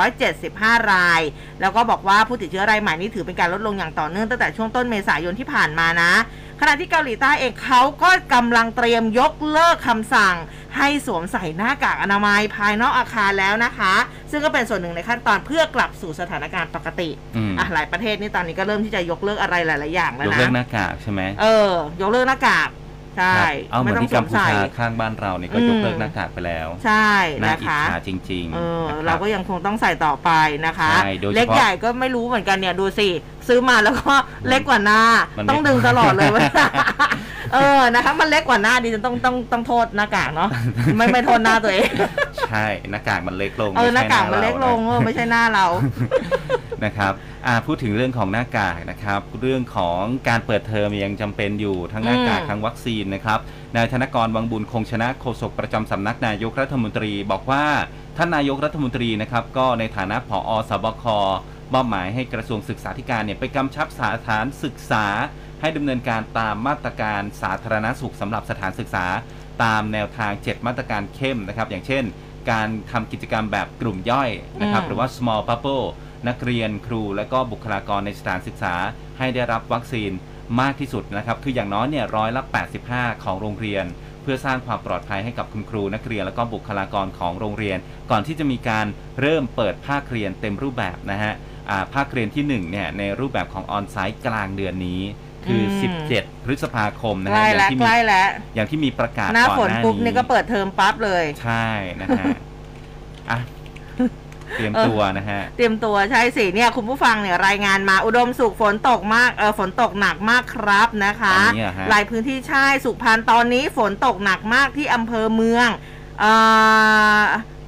22,875 ราย แล้วก็บอกว่าผู้ติดเชื้อรายใหม่นี้ถือเป็นการลดลงอย่างต่อเนื่องตั้งแต่ช่วงต้นเมษายนที่ผ่านมานะ ขณะที่เกาหลีใต้เองเขาก็กำลังเตรียมยกเลิกคำสั่ง ให้สวมใส่หน้ากากอนามัยภายนอกอาคารแล้วนะคะ ซึ่งก็เป็นส่วนหนึ่งในขั้นตอนเพื่อกลับสู่สถานการณ์ปกติอืมอะหลายประเทศนี่ตอนนี้ก็เริ่มที่จะยกเลิกอะไรหลาย ๆ อย่างแล้วยกนะเลิกหน้ากากใช่ไหมเออยกเลิกหน้ากาก ใช่ครับเอาเหมือนที่กัมพูชาข้างบ้านเราเนี่ยก็อืมยกเลิกหน้ากากไปแล้ว ใช่น่านะอิจคะฉาจริงเออๆนะคเราบก็ยังคงต้องใส่ต่อไปนะคะใช่โดยเฉพาะเล็กใหญ่ก็ไม่รู้เหมือนกันเนี่ยดูสิซื้อมาแล้วก็เล็กกว่าหน้ามันต้องไม่ดึงตลอดเลยเวลาเออนะคะมันเล็กกว่าหน้าดิฉันต้องต้องต้องโทษหน้ากากเนาะไม่ไม่โทษหน้าตัวเอง ใช่หน้ากากมันเล็กลงเออหไม่น้าใช่กากมันเล็กลงราเออไม่ใช่หน้าเรา นะครับอ่าพูดถึงเรื่องของหน้ากากนะครับ เรื่องของการเปิดเทอมยังจำเป็นอยู่ทั้งหน้ากากอืมทั้งวัคซีนนะครับนายธนกรวังบุญคงชนะโฆษกประจำสำนักนายกรัฐมนตรี บอกว่าท่านนายกรัฐมนตรีนะครับก็ในฐานะผอสบคมอบหมายให้กระทรวงศึกษาธิการเนี่ยไปกำชับสถานศึกษา ให้ดำเนินการตามมาตรการสาธารณสุขสำหรับสถานศึกษา ตามแนวทาง 7 มาตรการเข้มนะครับ อย่างเช่น การทำกิจกรรมแบบกลุ่มย่อยนะครับอืมหรือว่า small bubble นักเรียนครูและก็บุคลากรในสถานศึกษา ให้ได้รับวัคซีนมากที่สุดนะครับ คืออย่างน้อยเนี่ยร้อยละ85 ของโรงเรียน เพื่อสร้างความปลอดภัยให้กับคุณครูนักเรียนและก็บุคลากรของโรงเรียน ก่อนที่จะมีการเริ่มเปิดภาคเรียนเต็มรูปแบบนะฮะอ่าภาคเรียนที่1เนี่ยในรูปแบบของออนไซต์กลางเดือนนี้คืออืม17 พฤษภาคมนะใกฮะล้อย่าแล้วงที่ใกมีล้แล้วอย่างที่มีประกาศหน้าก่อนฝนหน้าปุ๊บนี้นี่ก็เปิดเทอมปั๊บเลย ใช่นะฮะอะ เตรียมตัวนะฮะ เตรียมตัวใช่สิเนี่ยคุณผู้ฟังเนี่ยรายงานมาอุดมสุขฝนตกมากเออฝนตกหนักมากครับนะคะตอนนี้เหรอฮะ หลายพื้นที่ใช่สุพรรณตอนนี้ฝนตกหนักมากที่อำเภอเมืองเออ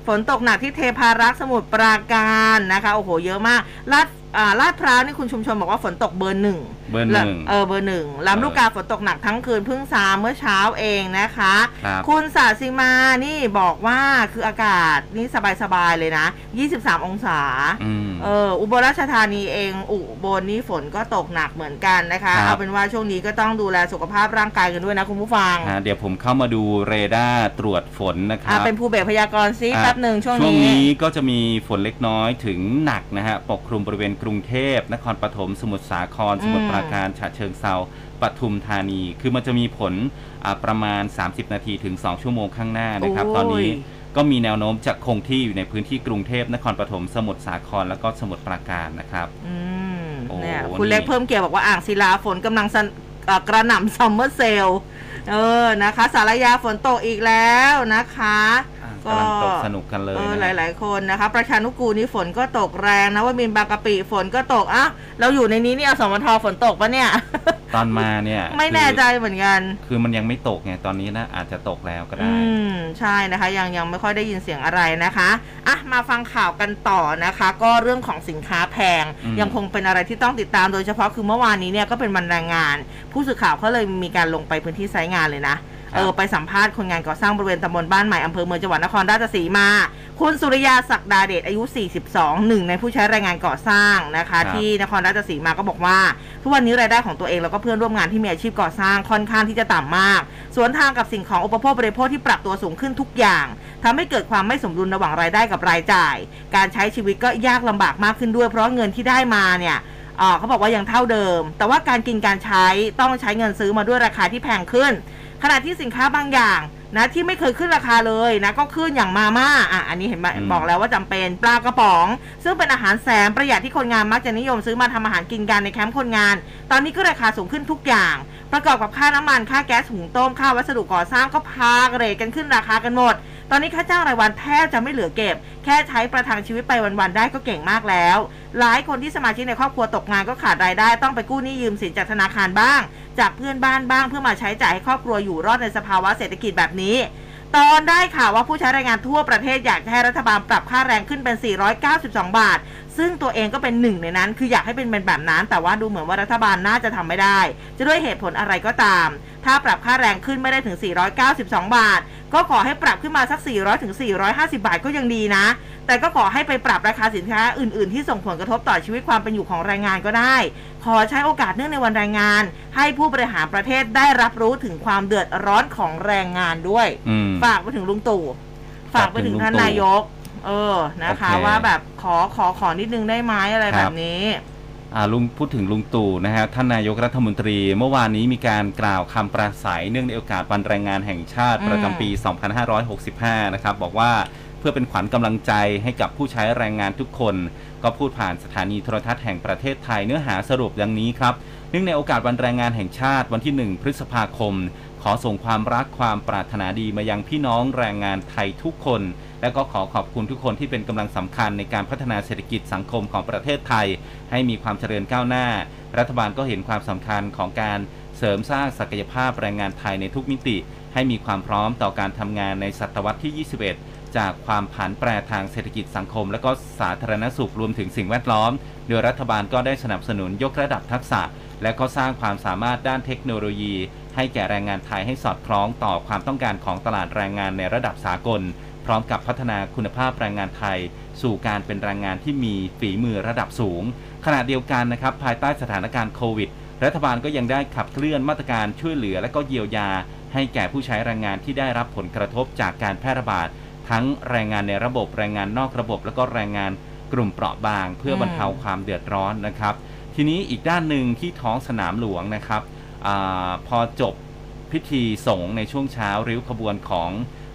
ฝนตกหนักที่เทพารักษ์สมุทรปราการนะคะโอ้โหเยอะมากลาดอ่าลาดพร้าวนี่คุณชุมชนบอกว่าฝนตกเบอร์หนึ่งเบอร์หนึ่งเออเบอร์หนึ่งลำลูกกาฝนตกหนักทั้งคืนเพิ่งซาเมื่อเช้าเองนะคะครับคุณสาสิมานี่บอกว่าคืออากาศนี่สบายๆเลยนะ 23 องศาอืมเอออุบลราชธานีเอง อุบลนี่ฝนก็ตกหนักเหมือนกันนะคะครับเอาเป็นว่าช่วงนี้ก็ต้องดูแลสุขภาพร่างกายกันด้วยนะคุณผู้ฟังฮะเดี๋ยวผมเข้ามาดูเรดาร์ตรวจฝนนะคอะรับเป็นผู้เบรกพยากรณ์ซิอะแป๊บหนึ่งช่วงช่วงนี้นี้ก็จะมีฝนเล็กน้อยถึงหนักนะฮะปกคลุมบริเวณกรุงเทพนครปฐมสมุทรสาครสมุทรปราการฉะเชิงเซาปทุมธานี คือมันจะมีผลอ่าประมาณ 30 นาทีถึง 2 ชั่วโมงข้างหน้านะครับโอ้ยตอนนี้ก็มีแนวโน้มจะคงที่อยู่ในพื้นที่กรุงเทพนครปฐมสมุทรสาครแล้วก็สมุทรปราการนะครับอืมโอ้เนี่ยนี่คุณเล็กเพิ่มเกียร์บอกว่าอ่างศิลาฝนกำลังสนเอ่อกระหน่ำซัมเมอร์เซลเออนะคะ สารยาฝนตกอีกแล้วนะคะ กำลังตกสนุกกันเลยเออนะหฮะลายๆคนนะคะ ประชานุกูลนี่ฝนก็ตกแรงนะว่ามินบางกะปิฝนก็ตกอะเราอยู่ในนี้เนี่ยสมทฝนตกปะเนี่ย ตอนมาเนี่ย ไม่แน่ใจเหมือนกันคือคือมันยังไม่ตกไงตอนนี้นะอาจจะตกแล้วก็ได้ อืมใช่นะคะ ยังยังไม่ค่อยได้ยินเสียงอะไรนะคะอะมาฟังข่าวกันต่อนะคะ ก็เรื่องของสินค้าแพงอืมยังคงเป็นอะไรที่ต้องติดตามโดยเฉพาะคือเมื่อวานนี้เนี่ยก็เป็นวันแรงงาน ผู้สื่อข่าวเขาเลยมีการลงไปพื้นที่ไซต์งานเลยนะ เออไปสัมภาษณ์คนงานก่อสร้างบริเวณตำบลบ้านใหม่อำเภอเมืองจังหวัดนครราชสีมา คุณสุริยาศักดาเดชอายุ 42 หนึ่งในผู้ใช้แรงงานก่อสร้างนะคะครับที่นครราชสีมาก็บอกว่า ทุกวันนี้รายได้ของตัวเองแล้วก็เพื่อนร่วมงานที่มีอาชีพก่อสร้างค่อนข้างที่จะต่ำมาก สวนทางกับสิ่งของอุปโภคบริโภคที่ปรับตัวสูงขึ้นทุกอย่างทำให้เกิดความไม่สมดุลระหว่างรายได้กับรายจ่าย การใช้ชีวิตก็ยากลำบากมากขึ้นด้วย เพราะเงินที่ได้มาเนี่ยเอ่อเขาบอกว่ายังเท่าเดิม แต่ว่าการกินการใช้ต้องใช้เงินซื้อมาด้วยราคาที่แพงขึ้น ขณะที่สินค้าบางอย่างนะที่ไม่เคยขึ้นราคาเลยนะก็ขึ้นอย่างมาม่าอะอันนี้เห็นไหมอืมบอกแล้วว่าจำเป็นปลากระป๋อง ซึ่งเป็นอาหารแสนประหยัดที่คนงานมักจะนิยมซื้อมาทำอาหารกินกันในแคมป์คนงาน ตอนนี้ก็ราคาสูงขึ้นทุกอย่าง ประกอบกับค่าน้ำมันค่าแก๊สหุงต้มค่าวัสดุก่อสร้างก็พาเรทกันขึ้นราคากันหมด ตอนนี้ค่าจ้างรายวันแทบจะไม่เหลือเก็บ แค่ใช้ประทังชีวิตไปวันๆได้ก็เก่งมากแล้ว หลายคนที่สมาชิกในครอบครัวตกงานก็ขาดรายได้ต้องไปกู้หนี้ยืมสินจากธนาคารบ้าง จากเพื่อนบ้านบ้างเพื่อมาใช้จ่ายให้ครอบครัวอยู่รอดในสภาวะเศรษฐกิจแบบนี้ ตอนได้ข่าวว่าผู้ใช้แรงงานทั่วประเทศอยากจะให้รัฐบาลปรับค่าแรงขึ้นเป็น 492 บาท ซึ่งตัวเองก็เป็นหนึ่งในนั้น คืออยากให้เป็นแบบนั้น แต่ว่าดูเหมือนว่ารัฐบาลน่าจะทำไม่ได้ จะด้วยเหตุผลอะไรก็ตาม ถ้าปรับค่าแรงขึ้นไม่ได้ถึง 492 บาท ก็ขอให้ปรับขึ้นมาสัก 400ถึง450 บาทก็ยังดีนะ แต่ก็ขอให้ไปปรับราคาสินค้าอื่น ๆ ที่ส่งผลกระทบต่อชีวิตความเป็นอยู่ของแรงงานก็ได้ ขอใช้โอกาสเนื่องในวันแรงงาน ให้ผู้บริหารประเทศได้รับรู้ถึงความเดือดร้อนของแรงงานด้วยอืมฝากไปถึงลุงตู่ ฝากไปถึงท่านนายก เออนะคะโอเค ว่าแบบขอขอขอนิดนึงได้ไหมอะไรคแบรับบนี้ อ่าลุงพูดถึงลุงตู่นะฮะท่านนายกรัฐมนตรี เมื่อวานนี้มีการกล่าวคำปราศัยเนื่องในโอกาสวันแรงงานแห่งชาติอืม ประจำปี 2565 นะครับ บอกว่าเพื่อเป็นขวัญกำลังใจให้กับผู้ใช้แรงงานทุกคน ก็พูดผ่านสถานีโทรทัศน์แห่งประเทศไทยเนื้อหาสรุปดังนี้ครับ เนื่องในโอกาสวันแรงงานแห่งชาติวันที่ 1 พฤษภาคม ขอส่งความรักความปรารถนาดีมายังพี่น้องแรงงานไทยทุกคน และก็ขอขอบคุณทุกคนที่เป็นกำลังสำคัญในการพัฒนาเศรษฐกิจสังคมของประเทศไทย ให้มีความเจริญก้าวหน้า รัฐบาลก็เห็นความสำคัญของการเสริมสร้างศักยภาพแรงงานไทยในทุกมิติ ให้มีความพร้อมต่อการทำงานในศตวรรษที่ 21 จากความผันแปรทางเศรษฐกิจสังคม และก็สาธารณสุขรวมถึงสิ่งแวดล้อม โดยรัฐบาลก็ได้สนับสนุนยกระดับทักษะ และก็สร้างความสามารถด้านเทคโนโลยี ให้แก่แรงงานไทยให้สอดคล้องต่อความต้องการของตลาดแรงงานในระดับสากล พร้อมกับพัฒนาคุณภาพแรงงานไทย สู่การเป็นแรงงานที่มีฝีมือระดับสูง ขณะเดียวกันนะครับภายใต้สถานการณ์โควิด รัฐบาลก็ยังได้ขับเคลื่อนมาตรการช่วยเหลือและก็เยียวยา ให้แก่ผู้ใช้แรงงานที่ได้รับผลกระทบจากการแพร่ระบาด ทั้งแรงงานในระบบแรงงานนอกระบบ แล้วก็แรงงานกลุ่มเปราะบาง เพื่อบรรเทาความเดือดร้อนนะครับ ทีนี้อีกด้านหนึ่งที่ท้องสนามหลวงนะครับอพอจบพิธีสงฆ์ในช่วงเช้าริ้วขบวนของ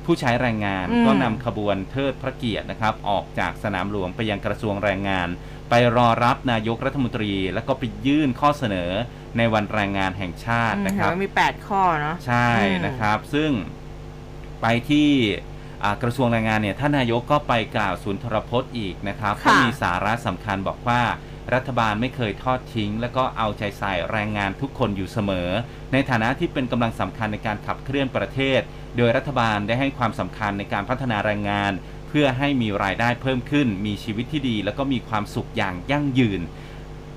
ผู้ใช้แรงงานอืมก็นำขบวนเทิดพระเกียรตินะครับ ออกจากสนามหลวงไปยังกระทรวงแรงงาน ไปรอรับนายกรัฐมนตรี แล้วก็ไปยื่นข้อเสนอในวันแรงงานแห่งชาติอืมนะคเห็นรับว่ามี 8 ข้อเนาะใช่อืมนะครับ ซึ่งไปที่อ่ากระทรวงแรงงานเนี่ยท่านนายกก็ไปกล่าวสุนทรพจน์อีกนะครับค่ะก็มีสาระสำคัญบอกว่ารัฐบาลไม่เคยทอดทิ้ง และก็เอาใจใส่แรงงานทุกคนอยู่เสมอ ในฐานะที่เป็นกำลังสำคัญในการขับเคลื่อนประเทศ โดยรัฐบาลได้ให้ความสำคัญในการพัฒนาแรงงาน เพื่อให้มีรายได้เพิ่มขึ้น มีชีวิตที่ดี แล้วก็มีความสุขอย่างยั่งยืน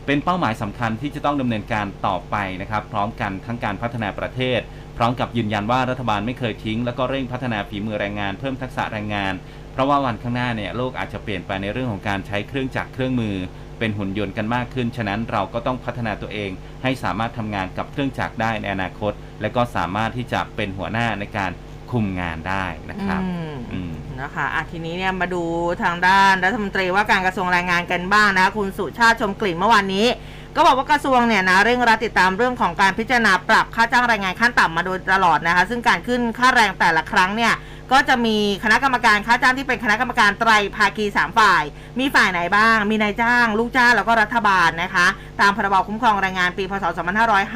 เป็นเป้าหมายสำคัญที่จะต้องดำเนินการต่อไปนะครับ พร้อมกันทั้งการพัฒนาประเทศ พร้อมกับยืนยันว่ารัฐบาลไม่เคยทิ้ง แล้วก็เร่งพัฒนาฝีมือแรงงาน เพิ่มทักษะแรงงาน เพราะว่าวันข้างหน้าเนี่ยโลกอาจจะเปลี่ยนไปในเรื่องของการใช้เครื่องจักรเครื่องมือเป็นหุ่นยนต์กันมากขึ้น ฉะนั้นเราก็ต้องพัฒนาตัวเอง ให้สามารถทำงานกับเครื่องจักรได้ในอนาคต และก็สามารถที่จะเป็นหัวหน้าในการ คุมงานได้นะครับอืมอืมนะคะอะทีนี้เนี่ยมาดูทางด้านรัฐมนตรีว่าการกระทรวงแรงงานกันบ้างนะคะคุณสุชาติชมกลิ่นเมื่อวานนี้ ก็บอกว่ากระทรวงเนี่ยนะเร่งรัดติดตามเรื่องของการพิจารณาปรับค่าจ้างแรงงานขั้นต่ำมาโดยตลอดนะคะ ซึ่งการขึ้นค่าแรงแต่ละครั้งเนี่ย ก็จะมีคณะกรรมการค่าจ้างที่เป็นคณะกรรมการไตรภาคีสามฝ่าย มีฝ่ายไหนบ้าง มีนายจ้าง ลูกจ้างแล้วก็รัฐบาลนะคะ ตามพรบคุ้มครองแรงงานปี พศ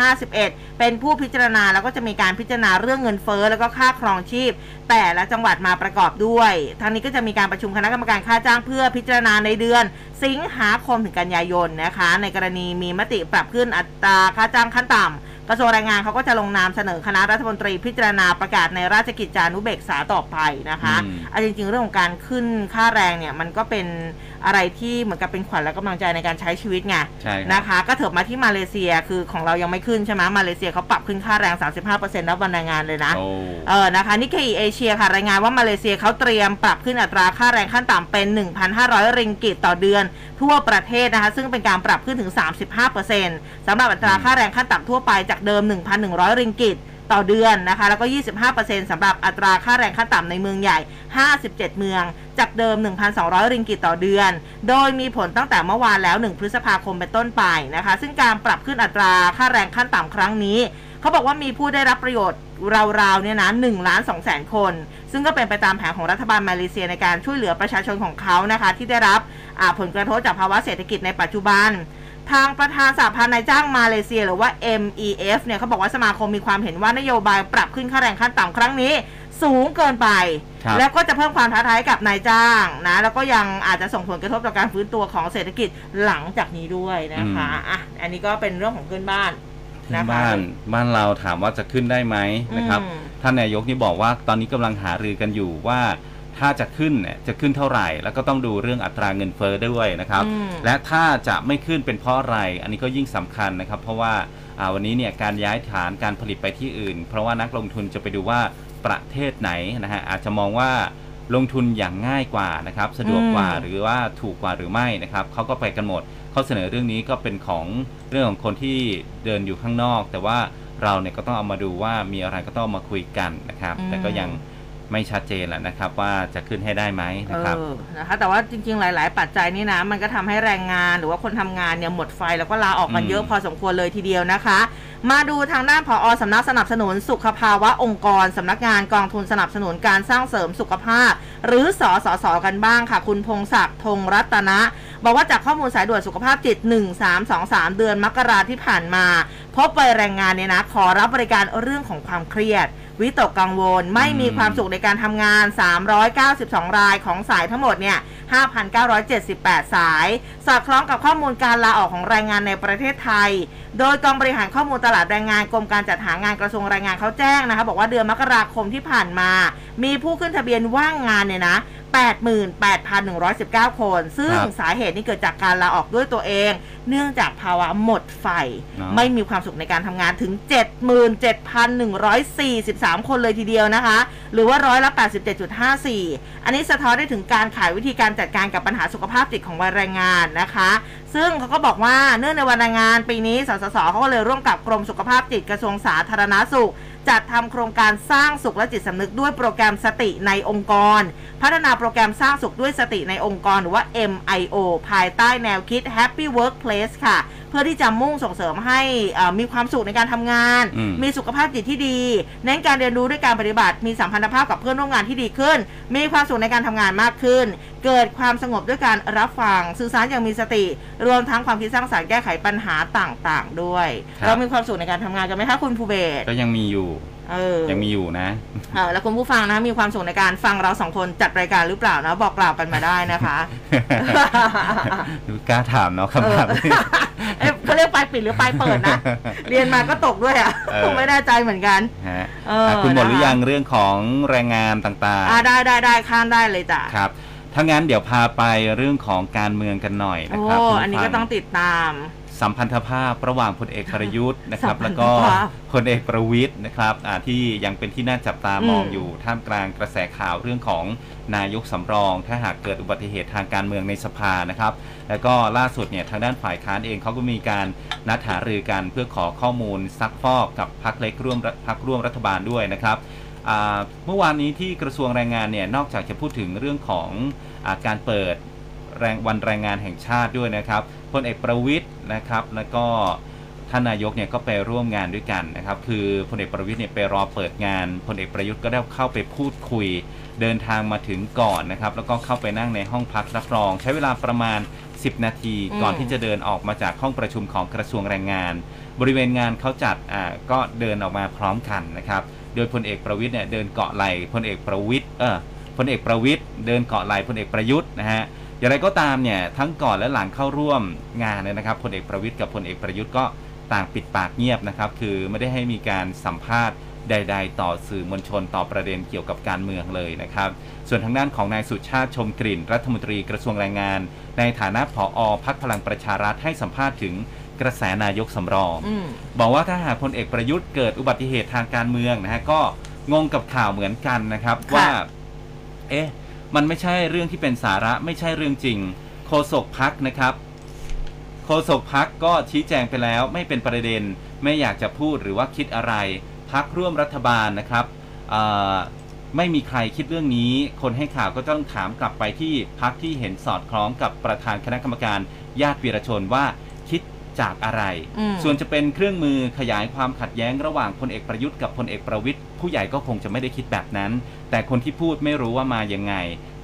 2551 เป็นผู้พิจารณาแล้วก็จะมีการพิจารณาเรื่องเงินเฟ้อแล้วก็ค่าครองชีพ แต่ละจังหวัดมาประกอบด้วยทางนี้ก็จะมีการประชุมคณะกรรมการค่าจ้างเพื่อพิจารณาในเดือน สิงหาคมถึงกันยายนนะคะ ในกรณีมีมติปรับขึ้นอัตราค่าจ้างขั้นต่ำ กระทรวงแรงงานเขาก็จะลงนามเสนอคณะรัฐมนตรีพิจารณาประกาศในราชกิจจานุเบกษาต่อไปนะคะอืมอันจริง ๆ เรื่องของการขึ้นค่าแรงเนี่ยมันก็เป็นอะไรที่เหมือนกับเป็นขวัญและกำลังใจในการใช้ชีวิตไงใช่ครับนะคะ ก็เถิบมาที่มาเลเซียคือของเรายังไม่ขึ้นใช่ไหมมาเลเซียเขาปรับขึ้นค่าแรง 35%รับวันแรงงานเลยนะโอ้เออนะคะนิเคอีเอเชียค่ะรายงานว่ามาเลเซียเขาเตรียมปรับขึ้นอัตราค่าแรงขั้นต่ำเป็น 1,500 ริงกิตต่อเดือน ทั่วประเทศนะคะซึ่งเป็นการปรับขึ้นถึง 35%สำหรับอัตราค่าแรงขั้นต่ำทั่วไปจากเดิม 1,100 ริงกิตต่อเดือนนะคะ แล้วก็ 25%สำหรับอัตราค่าแรงขั้นต่ำในเมืองใหญ่ 57 เมือง จากเดิม 1,200 ริงกิตต่อเดือน โดยมีผลตั้งแต่เมื่อวานแล้ว 1 พฤษภาคมเป็นต้นไปนะคะ ซึ่งการปรับขึ้นอัตราค่าแรงขั้นต่ำครั้งนี้ เขาบอกว่ามีผู้ได้รับประโยชน์ราวๆเนี่ยนะ1ล้าน2แสนคน ซึ่งก็เป็นไปตามแผนของรัฐบาลมาเลเซียในการช่วยเหลือประชาชนของเขานะคะ ที่ได้รับผลกระทบจากภาวะเศรษฐกิจในปัจจุบัน ทางประธานสหพันธ์นายจ้างมาเลเซีย หรือว่า MEF เนี่ยเขาบอกว่าสมาคมมีความเห็นว่านโยบายปรับขึ้นค่าแรงขั้นต่ำครั้งนี้ สูงเกินไปครับแล้วก็จะเพิ่มความท้าทายให้กับนายจ้างนะแล้วก็ยังอาจจะส่งผลกระทบต่อการฟื้นตัวของเศรษฐกิจหลังจากนี้ด้วยนะคะอะอันนี้ก็เป็นเรื่องของเพื่อนบ้านที่นะคะบ้านบ้านเราถามว่าจะขึ้นได้ไหมนะครับอืมท่านนายกนี่บอกว่าตอนนี้กำลังหารือกันอยู่ว่า ถ้าจะขึ้นเนี่ยจะขึ้นเท่าไหร่ แล้วก็ต้องดูเรื่องอัตราเงินเฟ้อด้วยนะครับอืมและถ้าจะไม่ขึ้นเป็นเพราะอะไร อันนี้ก็ยิ่งสำคัญนะครับ เพราะว่าอ่าวันนี้เนี่ยการย้ายฐานการผลิตไปที่อื่น เพราะว่านักลงทุนจะไปดูว่าประเทศไหนนะฮะอาจจะมองว่าลงทุนอย่างง่ายกว่านะครับสะดวกกว่าอืมหรือว่าถูกกว่าหรือไม่นะครับเขาก็ไปกันหมดข้อเสนอเรื่องนี้ก็เป็นของเรื่องของคนที่เดินอยู่ข้างนอก แต่ว่าเราเนี่ยก็ต้องเอามาดูว่ามีอะไรก็ต้องเอามาคุยกันนะครับอืมแต่ก็ยัง ไม่ชัดเจนแหละนะครับ ว่าจะขึ้นให้ได้ไหมนะครับเออนะคะแต่ว่าจริงๆหลาย ๆ ปัจจัยนี่นะมันก็ทำให้แรงงานหรือว่าคนทำงานเนี่ยหมดไฟแล้วก็ลาออกกันอืมเยอะพอสมควรเลยทีเดียวนะคะ มาดูทางด้านผอสำนักสนับสนุนสุขภาวะองค์กรสำนักงานกองทุนสนับสนุนการสร้างเสริมสุขภาพ หรือสอสอสอกันบ้างค่ะ คุณพงศักดิ์ธงรัตนะ บอกว่าจากข้อมูลสายด่วนสุขภาพจิต 1323 เดือนมกราที่ผ่านมา พบไปแรงงานเนี่ยนะขอรับบริการเรื่องของความเครียด วิตกกังวลไม่มีความสุขในการทำงาน 392 รายของสายทั้งหมดเนี่ย 5,978 สาย สอดคล้องกับข้อมูลการลาออกของแรงงานในประเทศไทย โดยกองบริหารข้อมูลตลาดแรงงานกรมการจัดหางานกระทรวงแรงงานเขาแจ้งนะคะ บอกว่าเดือนมกราคมที่ผ่านมา มีผู้ขึ้นทะเบียนว่างงานเนี่ยนะ88,119 คน ซึ่งครับสาเหตุนี่เกิดจากการลาออกด้วยตัวเอง เนื่องจากภาวะหมดไฟเนอะไม่มีความสุขในการทำงานถึง 77,143 คนเลยทีเดียวนะคะ หรือว่าร้อยละ 87.54 อันนี้สะท้อนได้ถึงการขายวิธีการจัดการกับปัญหาสุขภาพจิตของวัยแรงงานนะคะ ซึ่งเขาก็บอกว่าเนื่องในวันแรงงานปีนี้สสสเขาก็เลยร่วมกับกรมสุขภาพจิตกระทรวงสาธารณาสุข จัดทำโครงการสร้างสุขและจิตสำนึกด้วยโปรแกรมสติในองค์กร พัฒนาโปรแกรมสร้างสุขด้วยสติในองค์กรหรือว่า MIO ภายใต้แนวคิด Happy Workplace ค่ะเพื่อที่จะมุ่งส่งเสริมให้เอ่อมีความสุขในการทำงานอืมมีสุขภาพจิตที่ดีเน้นการเรียนรู้ด้วยการปฏิบัติ มีสัมพันธภาพกับเพื่อนร่วมงานที่ดีขึ้น มีความสุขในการทำงานมากขึ้น เกิดความสงบด้วยการรับฟังสื่อสารอย่างมีสติ รวมทั้งความคิดสร้างสรรค์แก้ไขปัญหาต่างๆ ด้วยครับเรามีความสุขในการทำงานกันไหมคะคุณภูเบศรก็ยังมีอยู่เออ ยังมีอยู่นะเออแล้วคุณผู้ฟังนะมีความสุขในการฟังเราสองคนจัดรายการหรือเปล่านะบอกกล่าวกันมาได้นะคะดูกล้าถามเนาะคำถามนี้เอ๊ะเขาเรียกปลายปิดหรือปลายเปิดนะเรียนมาก็ตกด้วยอะเออไม่แน่ใจเหมือนกันฮะเอออะคุณหมดหรือนะคะยังเรื่องของแรงงานต่างอ่าได้ได้ได้ข้ามได้เลยจ้ะๆครับถ้างั้นเดี๋ยวพาไปเรื่องของการเมืองกันหน่อยนะโอ้ครับคุณผู้อันนี้ก็ฟัต้องติดตาม สัมพันธภาพระหว่างพลเอกประยุทธ์นะครับสัมพัแล้นวธก็ภาพพลเอกประวิทย์นะครับอ่าที่ยังเป็นที่น่าจับตามองอืมอยู่ท่ามกลางกระแสข่าวเรื่องของนายกสำรอง ถ้าหากเกิดอุบัติเหตุทางการเมืองในสภานะครับ แล้วก็ล่าสุดเนี่ยทางด้านฝ่ายค้านเองเขาก็มีการนัดหารือกันเพื่อขอข้อมูลซักฟอกกับพรรคเล็กร่วมพรรคร่วมรัฐบาลด้วยนะครับอ่าเมื่อวานนี้ที่กระทรวงแรงงานเนี่ยนอกจากจะพูดถึงเรื่องของอาการเปิด แรงวันแรงงานแห่งชาติด้วยนะครับพลเอกประวิทย์นะครับ แล้วก็ท่านนายกเนี่ยก็ไปร่วมงานด้วยกันนะครับ คือพลเอกประวิทย์เนี่ยไปรอเปิดงานพลเอกประยุทธ์ก็ได้เข้าไปพูดคุย เดินทางมาถึงก่อนนะครับ แล้วก็เข้าไปนั่งในห้องพักรับรอง ใช้เวลาประมาณ 10 นาทีอืมก่อนที่จะเดินออกมาจากห้องประชุมของกระทรวงแรงงาน บริเวณงานเขาจัดอ่าก็เดินออกมาพร้อมกันนะครับ โดยพลเอกประวิทย์เนี่ยเดินเกาะไหล่พลเอกประวิทย์เออพลเอกประวิทย์เดินเกาะไหล่พลเอกประยุทธ์นะฮะ อย่างไรก็ตามเนี่ยทั้งก่อนและหลังเข้าร่วมงานเนี่ยนะครับพลเอกประวิทย์กับพลเอกประยุทธ์ก็ต่างปิดปากเงียบนะครับ คือไม่ได้ให้มีการสัมภาษณ์ใด ๆ ต่อสื่อมวลชนต่อประเด็นเกี่ยวกับการเมืองเลยนะครับ ส่วนทางด้านของนายสุชาติชมกลิ่น รัฐมนตรีกระทรวงแรงงาน ในฐานะผอพักพลังประชารัฐให้สัมภาษณ์ถึงกระแสนายกสำรองอืมบอกว่าถ้าหากพลเอกประยุทธ์เกิดอุบัติเหตุทางการเมืองนะฮะก็งงกับข่าวเหมือนกันนะครับค่ะว่า เอ๊ะ มันไม่ใช่เรื่องที่เป็นสาระไม่ใช่เรื่องจริง โฆษกพักนะครับ โฆษกพักก็ชี้แจงไปแล้วไม่เป็นประเด็น ไม่อยากจะพูดหรือว่าคิดอะไร พักร่วมรัฐบาลนะครับเอ่อไม่มีใครคิดเรื่องนี้ คนให้ข่าวก็ต้องถามกลับไปที่พักที่เห็นสอดคล้องกับประธานคณะกรรมการญาติวีรชนว่าคิดจากอะไรอืมส่วนจะเป็นเครื่องมือขยายความขัดแย้งระหว่างพลเอกประยุทธ์กับพลเอกประวิทย์ผู้ใหญ่ก็คงจะไม่ได้คิดแบบนั้น แต่คนที่พูดไม่รู้ว่ามายังไง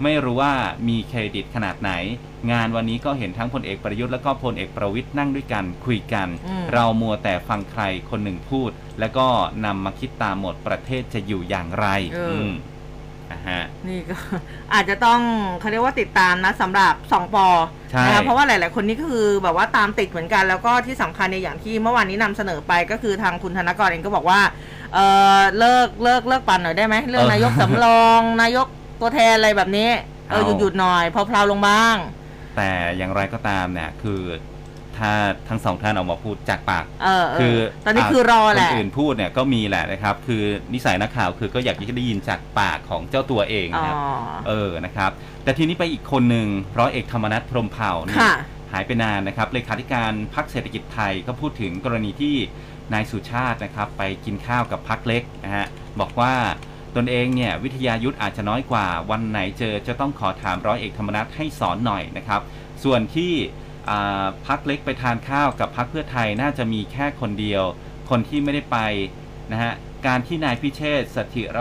ไม่รู้ว่ามีเครดิตขนาดไหน งานวันนี้ก็เห็นทั้งพลเอกประยุทธ์แล้วก็พลเอกประวิทย์นั่งด้วยกันคุยกันอืมเรามัวแต่ฟังใครคนหนึ่งพูด แล้วก็นำมาคิดตามหมดประเทศจะอยู่อย่างไรเอออืมอะฮะนี่ก็อาจจะต้องเขาเรียกว่าติดตามนะสำหรับสองปอใช่นะคะเพราะว่าหลาย ๆ คนนี่ก็คือแบบว่าตามติดเหมือนกันแล้วก็ที่สำคัญในยอย่างที่เมื่อวานนี้นำเสนอไปก็คือทางคุณธนกรเองก็บอกว่า เออเลิกเลิกเลิกปั่นหน่อยได้ไหมเรื่องนายกสำรองนายกตัวแทนอะไรแบบนี้เออหยุดหยุดๆหน่อยเพลาๆลงบ้าง แต่อย่างไรก็ตามเนี่ยคือถ้าทั้งสองท่านออกมาพูดจากปากเออเออคือตอนนี้คือรอแหละคนอื่นพูดเนี่ยก็มีแหละนะครับ คือนิสัยนักข่าวคือก็อยากจะได้ยินจากปากของเจ้าตัวเองอ๋อนะครับเออนะครับ แต่ทีนี้ไปอีกคนหนึ่งร้อยเอกธรรมนัฐพรหมเผ่าเนี่ยค่ะหายไปนานนะครับเลขาธิการพรรคเศรษฐกิจไทยก็พูดถึงกรณีที่ นายสุชาตินะครับไปกินข้าวกับพรรคเล็กนะฮะบอกว่าตนเองเนี่ยวิทยายุทธอาจจะน้อยกว่าวันไหนเจอจะต้องขอถามร้อยเอกธรรมนัฐให้สอนหน่อยนะครับ ส่วนที่พักเล็กไปทานข้าวกับพักเพื่อไทยน่าจะมีแค่คนเดียว คนที่ไม่ได้ไปนะฮะการที่นายพิเชษสถิร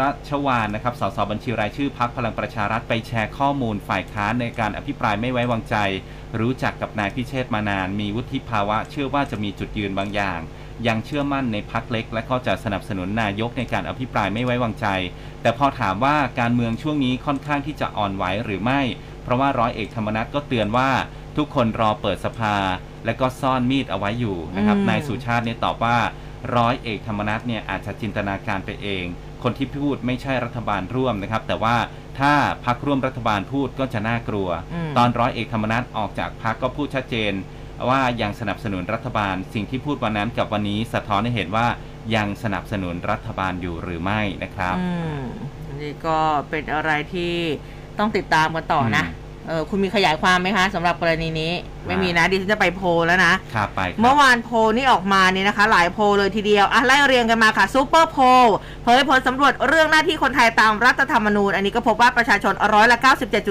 รัชวานนะครับสสบัญชีรายชื่อพักพลังประชารัฐไปแชร์ข้อมูลฝ่ายค้านในการอภิปรายไม่ไว้วางใจ รู้จักกับนายพิเชษฐ์มานาน มีวุฒิภาวะ เชื่อว่าจะมีจุดยืนบางอย่าง ยังเชื่อมั่นในพักเล็ก และก็จะสนับสนุนนายกในการอภิปรายไม่ไว้วางใจ แต่พอถามว่าการเมืองช่วงนี้ค่อนข้างที่จะอ่อนไหวหรือไม่ เพราะว่าร้อยเอกธรรมนัฐก็เตือนว่าทุกคนรอเปิดสภา และก็ซ่อนมีดเอาไว้อยู่นะครับอืมนายสุชาติเนี่ยตอบว่าร้อยเอกธรรมนัฐเนี่ยอาจจะจินตนาการไปเอง คนที่พูดไม่ใช่รัฐบาลร่วมนะครับ แต่ว่าถ้าพักร่วมรัฐบาลพูดก็จะน่ากลัวอืมตอนร้อยเอกธรรมนัฐออกจากพักก็พูดชัดเจน ว่ายังสนับสนุนรัฐบาล สิ่งที่พูดวันนั้นกับวันนี้สะท้อนให้เห็นว่ายังสนับสนุนรัฐบาลอยู่หรือไม่นะครับอืมนี่ก็เป็นอะไรที่ต้องติดตามกันต่อนะอืม เออคุณมีขยายความไหมคะสำหรับกรณีนี้ ไม่มีนะดิฉันจะไปโพลแล้วนะ ครับไปคเมื่รัอบวานโพลนี่ออกมาเนี่ยนะคะ หลายโพลเลยทีเดียวอะไล่เรียงกันมาค่ะซูเปอร์โพลเผยผลสำรวจเรื่องหน้าที่คนไทยตามรัฐธรรมนูญ อันนี้ก็พบว่าประชาชนร้อยละ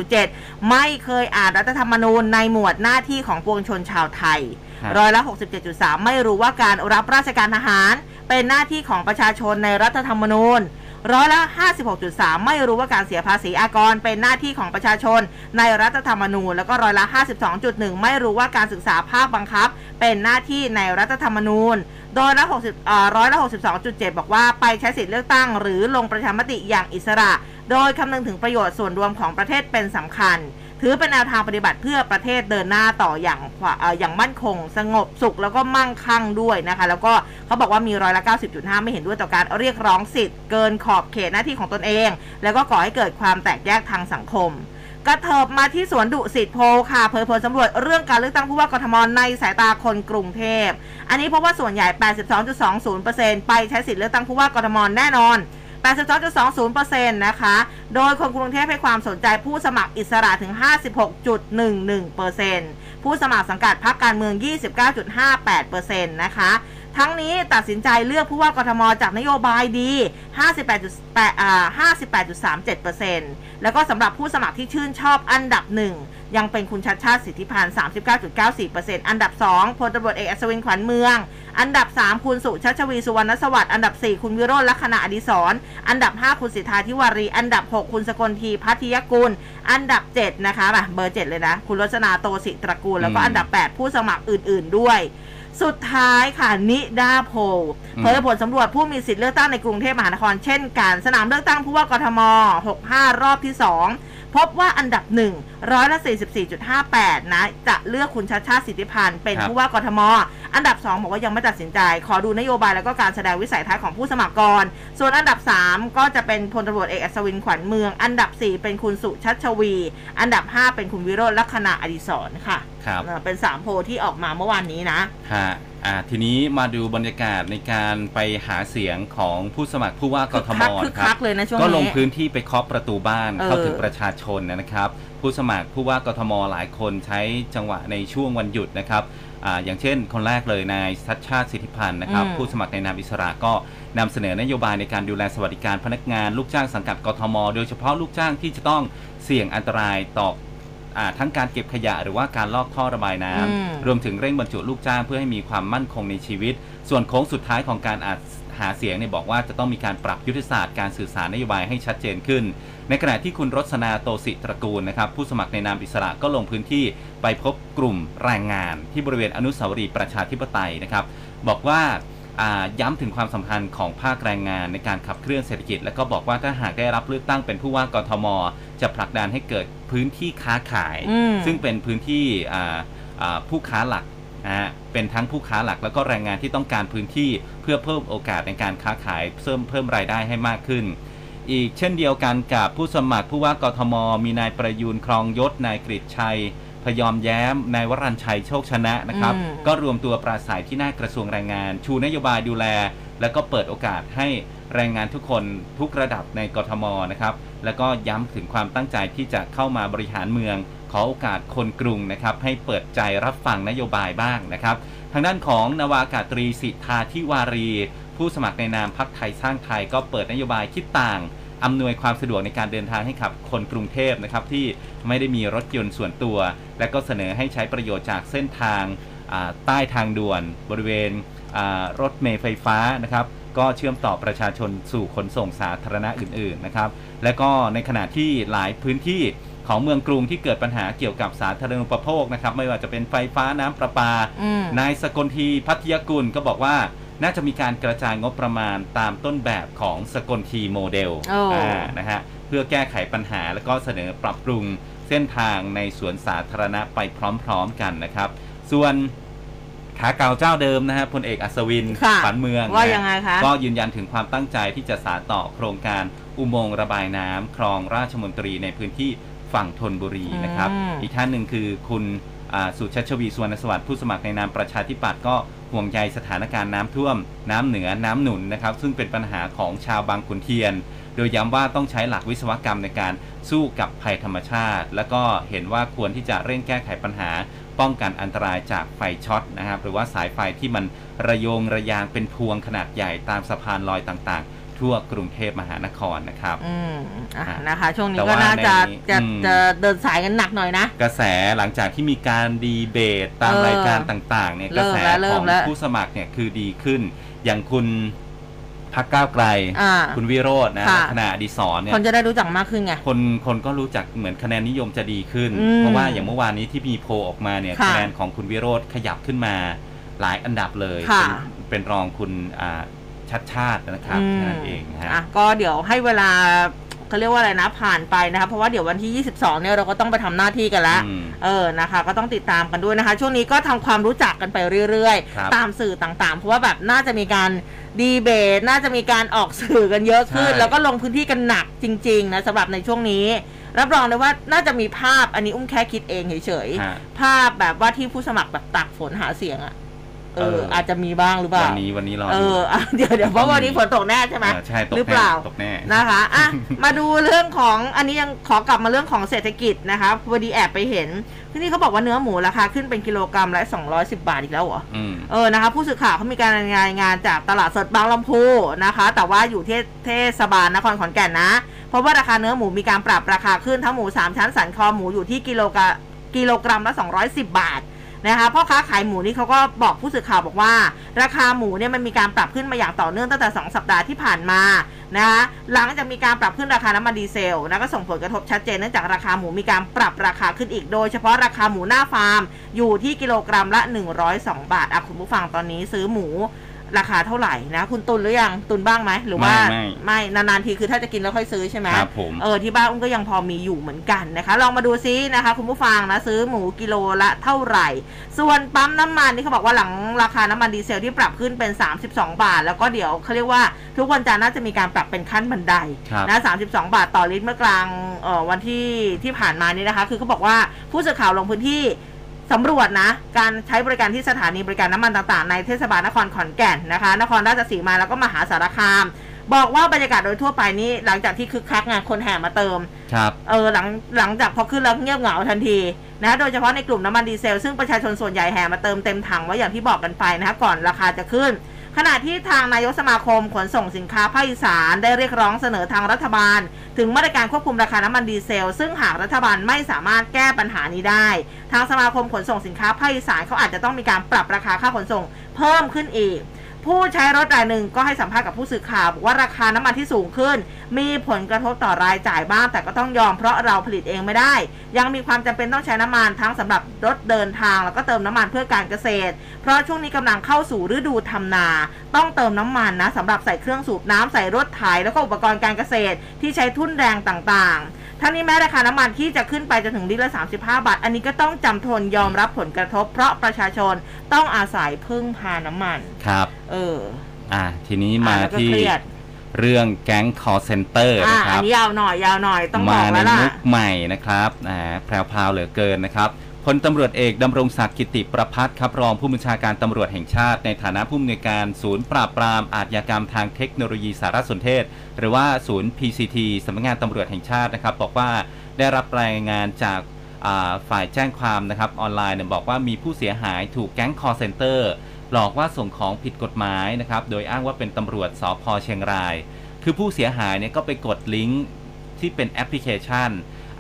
97.7 ไม่เคยอ่านรัฐธรรมนูญในหมวดหน้าที่ของปวงชนชาวไทยครับ ร้อยละ67.3 ไม่รู้ว่าการรับราชการทหาร เป็นหน้าที่ของประชาชนในรัฐธรรมนูญ ร้อยละ 56.3 ไม่รู้ว่าการเสียภาษีอากรเป็นหน้าที่ของประชาชน ในรัฐธรรมนูญ แล้วก็ร้อยละ 52.1 ไม่รู้ว่าการศึกษาภาคบังคับ เป็นหน้าที่ในรัฐธรรมนูญ โดยละ60ร้อยละ62.7 บอกว่าไปใช้สิทธิเลือกตั้ง หรือลงประชามติอย่างอิสระ โดยคำนึงถึงประโยชน์ส่วนรวมของประเทศเป็นสำคัญ ถือเป็นแนวทางปฏิบัติเพื่อประเทศเดินหน้าต่ออย่างออย่างมั่นคง สงบสุขแล้วก็มั่งคั่งด้วยนะคะ แล้วก็เขาบอกว่ามีร้อยละ 90.5 ไม่เห็นด้วยต่อการเรียกร้องสิทธิ์เกินขอบเขตหน้าที่ของตนเอง แล้วก็ก่อให้เกิดความแตกแยกทางสังคมกระเถิบมาที่สวนดุสิตโพค่ะเผยผลสำรวจเรื่องการเลือกตั้งผู้ว่ากทมในสายตาคนกรุงเทพ อันนี้เพราะว่าส่วนใหญ่ 82.20%ไปใช้สิทธิเลือกตั้งผู้ว่ากทมแน่นอน 82.20%นะคะ โดยคนกรุงเทพให้ความสนใจผู้สมัครอิสระถึง 56.11%ผู้สมัครสังกัดพรรคการเมือง 29.58%นะคะ ทั้งนี้ตัดสินใจเลือกผู้ว่ากทมจากนโยบายดี 58.8อ่า58.37%แล้วก็สำหรับผู้สมัครที่ชื่นชอบอันดับหนึ่งยังเป็นคุณชัดชาติสิทธิพันธ์ 39.94%อันดับ 2พลตำรวจเอกอัศวินขวัญเมือง อันดับ 3 คุณสุชัชวีสุวรรณสวัสดิ์อันดับ 4 คุณวิโรจน์ลักษณะอดิศรอันดับ 5 คุณสิทธาธิวารี อันดับ 6 คุณสกลทีพัทยกุล อันดับ 7 นะคะแบบเบอร์ 7 เลยนะ คุณรจนาโตสิตระกูล แล้วก็อันดับ 8 ผู้สมัครอื่น ๆ ด้วย สุดท้ายค่ะนิดาโพลอืมเผยผลสำรวจผู้มีสิทธิ์เลือกตั้งในกรุงเทพมหานคร เช่นกัน สนามเลือกตั้งผู้ว่ากทม 65 รอบที่ 2 พบว่าอันดับ1ร้อยละ 44.58 นะ จะเลือกคุณชาติชาติสิทธิพันธ์เป็นครับ ผู้ว่ากทม อันดับ 2 บอกว่ายังไม่ตัดสินใจ ขอดูนโยบายแล้วก็การแสดงวิสัยทัศน์ของผู้สมัครก่อน ส่วนอันดับ 3 ก็จะเป็นพลตำรวจเอกอัศวินขวัญเมือง อันดับ 4 เป็นคุณสุชัชวี อันดับ 5 เป็นคุณวิโรจน์ลักษณะอดิศรค่ะครับเอ่อเป็น 3 โพลที่ออกมาเมื่อวานนี้นะ ฮะอ่าทีนี้มาดูบรรยากาศในการไปหาเสียงของผู้สมัครผู้ว่ากทมคึกนะคคัรักบเลยนะช่วงก็ลงนี้พื้นที่ไปเคาะประตูบ้านเออเข้าถึงประชาชนนะครับ ผู้สมัครผู้ว่ากทมหลายคนใช้จังหวะในช่วงวันหยุดนะครับอาอย่างเช่น คนแรกเลยนายชัดชาติสิทธิพันธ์นะครับอืมผู้สมัครในนามอิสระก็นำเสนอนโยบายในการดูแลสวัสดิการพนักงานลูกจ้างสังกัดกทม โดยเฉพาะลูกจ้างที่จะต้องเสี่ยงอันตรายต่ออาทั้งการเก็บขยะหรือว่าการลอกท่อระบายน้ำอืมรวมถึงเร่งบรรจุลูกจ้างเพื่อให้มีความมั่นคงในชีวิต ส่วนโค้งสุดท้ายของการอาจหาเสียงเนี่ยบอกว่าจะต้องมีการปรับยุทธศาสตร์การสื่อสารนโยบายให้ชัดเจนขึ้น ในขณะที่คุณรสนาโตสิตระกูลนะครับ ผู้สมัครในนามอิสระก็ลงพื้นที่ไปพบกลุ่มแรงงาน ที่บริเวณอนุสาวรีย์ประชาธิปไตยนะครับ บอกว่าอ่าย้ำถึงความสำคัญของภาคแรงงานในการขับเคลื่อนเศรษฐกิจ แล้วก็บอกว่าถ้าหากได้รับเลือกตั้งเป็นผู้ว่ากทม จะผลักดันให้เกิดพื้นที่ค้าขายอืมซึ่งเป็นพื้นที่อ่าอ่าผู้ค้าหลักนะฮะเป็นทั้งผู้ค้าหลักแล้วก็แรงงานที่ต้องการพื้นที่เพื่อเพิ่มโอกาสในการค้าขายเพิ่มเพิ่มรายได้ให้มากขึ้น อีกเช่นเดียวกันกับผู้สมัครผู้ว่ากทม มีนายประยูนครองยศนายกฤษชัย พยอมแย้มนายวรัญชัยโชคชนะนะครับ อืม ก็รวมตัวปราศัยที่หน้ากระทรวงแรงงาน ชูนโยบายดูแล แล้วก็เปิดโอกาสให้แรงงานทุกคนทุกระดับในกทมนะครับ แล้วก็ย้ำถึงความตั้งใจที่จะเข้ามาบริหารเมือง ขอโอกาสคนกรุงนะครับ ให้เปิดใจรับฟังนโยบายบ้างนะครับ ทางด้านของนาวากาตรีสิทธาทิวารี ผู้สมัครในนามพักไทยสร้างไทยก็เปิดนโยบายคิดต่าง อำนวยความสะดวกในการเดินทางให้กับคนกรุงเทพนะครับที่ไม่ได้มีรถยนต์ส่วนตัว และก็เสนอให้ใช้ประโยชน์จากเส้นทางอ่าใต้ทางด่วนบริเวณอ่ารถเมล์ไฟฟ้านะครับก็เชื่อมต่อประชาชนสู่ขนส่งสาธารณะอื่นๆนะครับและก็ในขณะที่หลายพื้นที่ของเมืองกรุงที่เกิดปัญหาเกี่ยวกับสาธารณูปโภคนะครับไม่ว่าจะเป็นไฟฟ้าน้ำประปาอืมนายสกลทีพัทยกุลก็บอกว่า น่าจะมีการกระจายงบประมาณตามต้นแบบของสกลทีโมเดลโอ้อ่านะฮะเพื่อแก้ไขปัญหาแล้วก็เสนอปรับปรุงเส้นทางในสวนสาธารณะไปพร้อมๆกันนะครับ ส่วนขาเก่าเจ้าเดิมนะฮะพลเอกอัศวินค่ะขวัญเมืองว่านะยังไงคะก็ยืนยันถึงความตั้งใจที่จะสานต่อโครงการอุโมงค์ระบายน้ำคลองราชมนตรีในพื้นที่ฝั่งธนบุรีนะครับอืมอีกท่านหนึ่งคือคุณอ่าสุชัชวีสุวรรณสวัสดิ์ผู้สมัครในนามประชาธิปัตย์ก็ ห่วงใยสถานการณ์น้ำท่วม น้ำเหนือน้ำหนุนนะครับ ซึ่งเป็นปัญหาของชาวบางขุนเทียน โดยย้ำว่าต้องใช้หลักวิศวกรรมในการสู้กับภัยธรรมชาติ และก็เห็นว่าควรที่จะเร่งแก้ไขปัญหา ป้องกันอันตรายจากไฟช็อตนะครับ หรือว่าสายไฟที่มันระโยงระยางเป็นพวงขนาดใหญ่ตามสะพานลอยต่างๆ ทั่วกรุงเทพมหานครนะครับอืมอะอะนะคะ ช่วงนี้แต่ก็ว่าน่าจะในจะอืมจะเดินสายกันหนักหน่อยนะ กระแสหลังจากที่มีการดีเบตตามเออรายการต่างๆเนี่ยเริ่กระมแสแล้วเริ่ขมองแล้วผู้สมัครเนี่ยคือดีขึ้น อย่างคุณพักก้าวไกลอ่าคุณวิโรจน์นะค่ะขณะอดิศรเนี่ยคนจะได้รู้จักมากขึ้นไงคนคนก็รู้จักเหมือนคะแนนนิยมจะดีขึ้นอืมเพราะว่าอย่างเมื่อวานนี้ที่มีโพลออกมาเนี่ยค่ะคะแนนของคุณวิโรธขยับขึ้นมาหลายอันดับเลยค่ะเป็นเป็นรองคุณอ่า ชัดชาตินะครับอืมแค่นั้นเองนะฮะ อะก็เดี๋ยวให้เวลาเขาเรียกว่าอะไรนะผ่านไปนะคะเพราะว่าเดี๋ยววันที่ 22 เนี่ยเราก็ต้องไปทำหน้าที่กันแล้วอืมเออนะคะ ก็ต้องติดตามกันด้วยนะคะ ช่วงนี้ก็ทำความรู้จักกันไปเรื่อยครับ ๆ ตามสื่อต่างๆ เพราะว่าแบบน่าจะมีการดีเบต น่าจะมีการออกสื่อกันเยอะขึ้นใช่แล้วก็ลงพื้นที่กันหนักจริง ๆ นะสำหรับในช่วงนี้ รับรองเลยว่าน่าจะมีภาพอันนี้อุ้มแค่คิดเองเฉยฮะ ๆภาพแบบว่าที่ผู้สมัครแบบตักฝนหาเสียงอะ เออเอออ อาจจะมีบ้างหรือเปล่า วันนี้วันนี้รอเอดูออะเดี๋ยวเดี๋ยวเพราะวันนี้ฝนตกแน่ใช่ไหมเออใช่ตกหรือแน่เปล่าตกแน่นะคะอะมาดูเรื่องของอันนี้ยังขอกลับมาเรื่องของเศรษฐกิจนะคะพอดีแอบไปเห็นที่นี่เขาบอกว่าเนื้อหมูราคาขึ้นเป็นกิโลกรัมละ210 บาทอีกแล้วเหรออืมเออนะคะ ผู้สื่อข่าวเขามีการรายงานจากตลาดสดบางลำพูนะคะ แต่ว่าอยู่ที่เทศบาลนครขอนแก่นนะเพราะว่าราคาเนื้อหมูมีการปรับราคาขึ้นทั้งหมู3ชั้นสันคอหมูอยู่ที่กิโลกรัมกิโลกรัมละ210 บาท นะคะพ่อค้าขายหมูนี่เขาก็บอกผู้สื่อข่าวบอกว่า ราคาหมูเนี่ยมันมีการปรับขึ้นมาอย่างต่อเนื่องตั้งแต่ 2 สัปดาห์ที่ผ่านมานะคะหลังจากมีการปรับขึ้นราคาน้ำมันดีเซลนะก็ส่งผลกระทบชัดเจนเนื่องจากราคาหมูมีการปรับราคาขึ้นอีกโดยเฉพาะราคาหมูหน้าฟาร์ม อยู่ที่กิโลกรัมละ 102 บาทอะคุณผู้ฟังตอนนี้ซื้อหมู ราคาเท่าไหร่นะ คุณตุนหรือยังตุนบ้างไหมหรือว่าไม่ไม่นานๆทีคือถ้าจะกินแล้วค่อยซื้อใช่ไหมครับผมเออที่บ้านอุ้มก็ยังพอมีอยู่เหมือนกันนะคะ ลองมาดูซินะคะ คุณผู้ฟังนะซื้อหมูกิโลละเท่าไหร่ ส่วนปั๊มน้ำมันนี่เขาบอกว่าหลังราคาน้ำมันดีเซลที่ปรับขึ้นเป็น 32 บาท แล้วก็เดี๋ยวเขาเรียกว่าทุกวันจันทร์น่าจะมีการปรับเป็นขั้นบันไดครับนะ32 บาทต่อลิตรเมื่อกลางเอ่อวันที่ที่ผ่านมานี่นะคะ คือเขาบอกว่าผู้สื่อข่าวลงพื้นที่ สำรวจนะ การใช้บริการที่สถานีบริการน้ำมันต่างๆ ในเทศบาลนครขอนแก่นนะคะ นครราชสีมาแล้วก็มหาสารคาม บอกว่าบรรยากาศโดยทั่วไปนี่หลังจากที่คึกคักไงคนแห่มาเติม ครับเออหลังหลังจากพอขึ้นแล้วเงียบเหงาทันทีนะโดยเฉพาะในกลุ่มน้ำมันดีเซล ซึ่งประชาชนส่วนใหญ่แห่มาเติมเต็มถังไว้อย่างที่บอกกันไปนะคะก่อนราคาจะขึ้น ขณะที่ทางนายกสมาคมขนส่งสินค้าภาคอีสานได้เรียกร้องเสนอทางรัฐบาล ถึงมาตรการควบคุมราคาน้ำมันดีเซล ซึ่งหากรัฐบาลไม่สามารถแก้ปัญหานี้ได้ ทางสมาคมขนส่งสินค้าภาคอีสานเขาอาจจะต้องมีการปรับราคาค่าขนส่งเพิ่มขึ้นอีก ผู้ใช้รถรายหนึ่งก็ให้สัมภาษณ์กับผู้สื่อข่าวบอกว่าราคาน้ำมันที่สูงขึ้น มีผลกระทบต่อรายจ่ายบ้าง แต่ก็ต้องยอมเพราะเราผลิตเองไม่ได้ ยังมีความจำเป็นต้องใช้น้ำมันทั้งสำหรับรถเดินทาง แล้วก็เติมน้ำมันเพื่อการเกษตร เพราะช่วงนี้กำลังเข้าสู่ฤดูทำนา ต้องเติมน้ำมันนะสำหรับใส่เครื่องสูบน้ำใส่รถไถแล้วก็อุปกรณ์การเกษตรที่ใช้ทุ่นแรงต่างๆ ทั้งนี้แม้ราคาน้ำมันที่จะขึ้นไปจนถึงลิตรละ 35 บาท อันนี้ก็ต้องจำทนยอมรับผลกระทบ เพราะประชาชนต้องอาศัยพึ่งพาน้ำมัน ครับ เออ อ่าทีนี้มาอะแล้วก็ที่เครียด เรื่องแก๊ง call center อะนะคอัรันบนี้ยาวหน่อยยาวหน่อยต้องบมาอกในแล้วล่ะ มุกใหม่นะครับอ่าแพรวๆเหลือเกินนะครับ พลตำรวจเอกดำรงศักดิ์กิติประพัฒน์ครับรองผู้บัญชาการตำรวจแห่งชาติ ในฐานะผู้อำนวยการศูนย์ปราบปรามอาชญากรรมทางเทคโนโลยีสารสนเทศ หรือว่าศูนย์ PCT สำนักงานตำรวจแห่งชาตินะครับ บอกว่าได้รับรายงานจากาฝ่ายแจ้งความนะครับออนไลน์บอกว่ามีผู้เสียหายถูกแก๊ง call center หลอกว่าส่งของผิดกฎหมายนะครับโดยอ้างว่าเป็นตำรวจสภเชียงราย คือผู้เสียหายเนี่ยก็ไปกดลิงก์ที่เป็นแอปพลิเคชัน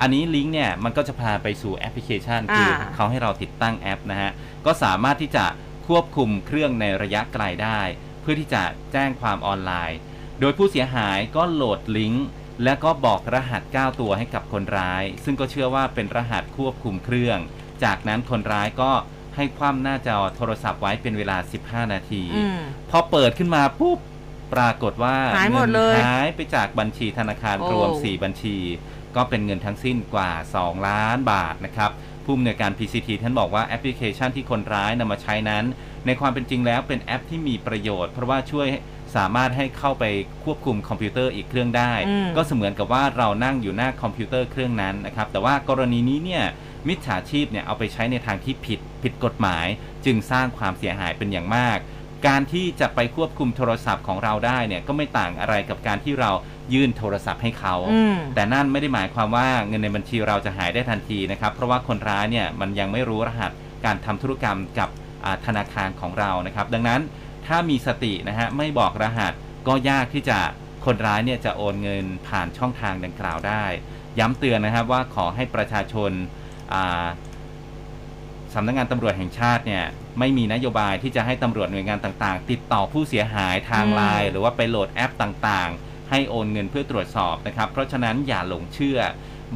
อันนี้ลิงก์เนี่ยมันก็จะพาไปสู่แอปพลิเคชัน คืออา เขาให้เราติดตั้งแอปนะฮะ ก็สามารถที่จะควบคุมเครื่องในระยะไกลได้ เพื่อที่จะแจ้งความออนไลน์ โดยผู้เสียหายก็โหลดลิงก์และก็บอกรหัส 9 ตัวให้กับคนร้าย ซึ่งก็เชื่อว่าเป็นรหัสควบคุมเครื่อง จากนั้นคนร้ายก็ให้คว่ำหน้าจอโทรศัพท์ไว้เป็นเวลา 15 นาที อืม พอเปิดขึ้นมาปุ๊บ ปรากฏว่าหายหมดเลยงินหายไปจากบัญชีธนาคารโอ้ รวม 4 บัญชี ก็เป็นเงินทั้งสิ้นกว่า 2 ล้านบาทนะครับผู้อำนวยการ PCT ท่านบอกว่าแอปพลิเคชันที่คนร้ายนำมาใช้นั้น ในความเป็นจริงแล้วเป็นแอปที่มีประโยชน์ เพราะว่าช่วยสามารถให้เข้าไปควบคุมคอมพิวเตอร์อีกเครื่องได้อืมก็เสมือนกับว่าเรานั่งอยู่หน้าคอมพิวเตอร์เครื่องนั้นนะครับแต่ว่ากรณีนี้เนี่ยมิจฉาชีพเนี่ยเอาไปใช้ในทางที่ผิดผิดกฎหมาย จึงสร้างความเสียหายเป็นอย่างมาก การที่จะไปควบคุมโทรศัพท์ของเราได้เนี่ยก็ไม่ต่างอะไรกับการที่เรายื่นโทรศัพท์ให้เขา อืม แต่นั่นไม่ได้หมายความว่าเงินในบัญชีเราจะหายได้ทันทีนะครับ เพราะว่าคนร้ายเนี่ยมันยังไม่รู้รหัสการทำธุรกรรมกับอ่าธนาคารของเรานะครับ ดังนั้นถ้ามีสตินะฮะไม่บอกรหัสก็ยากที่จะคนร้ายเนี่ยจะโอนเงินผ่านช่องทางดังกล่าวได้ ย้ำเตือนนะครับว่าขอให้ประชาชนอ่า สำนักงานตำรวจแห่งชาติเนี่ย ไม่มีนโยบายที่จะให้ตำรวจหน่วยงานต่างๆ ติดต่อผู้เสียหายทางอืมไลน์หรือว่าไปโหลดแอปต่างๆ ให้โอนเงินเพื่อตรวจสอบนะครับ เพราะฉะนั้นอย่าหลงเชื่อ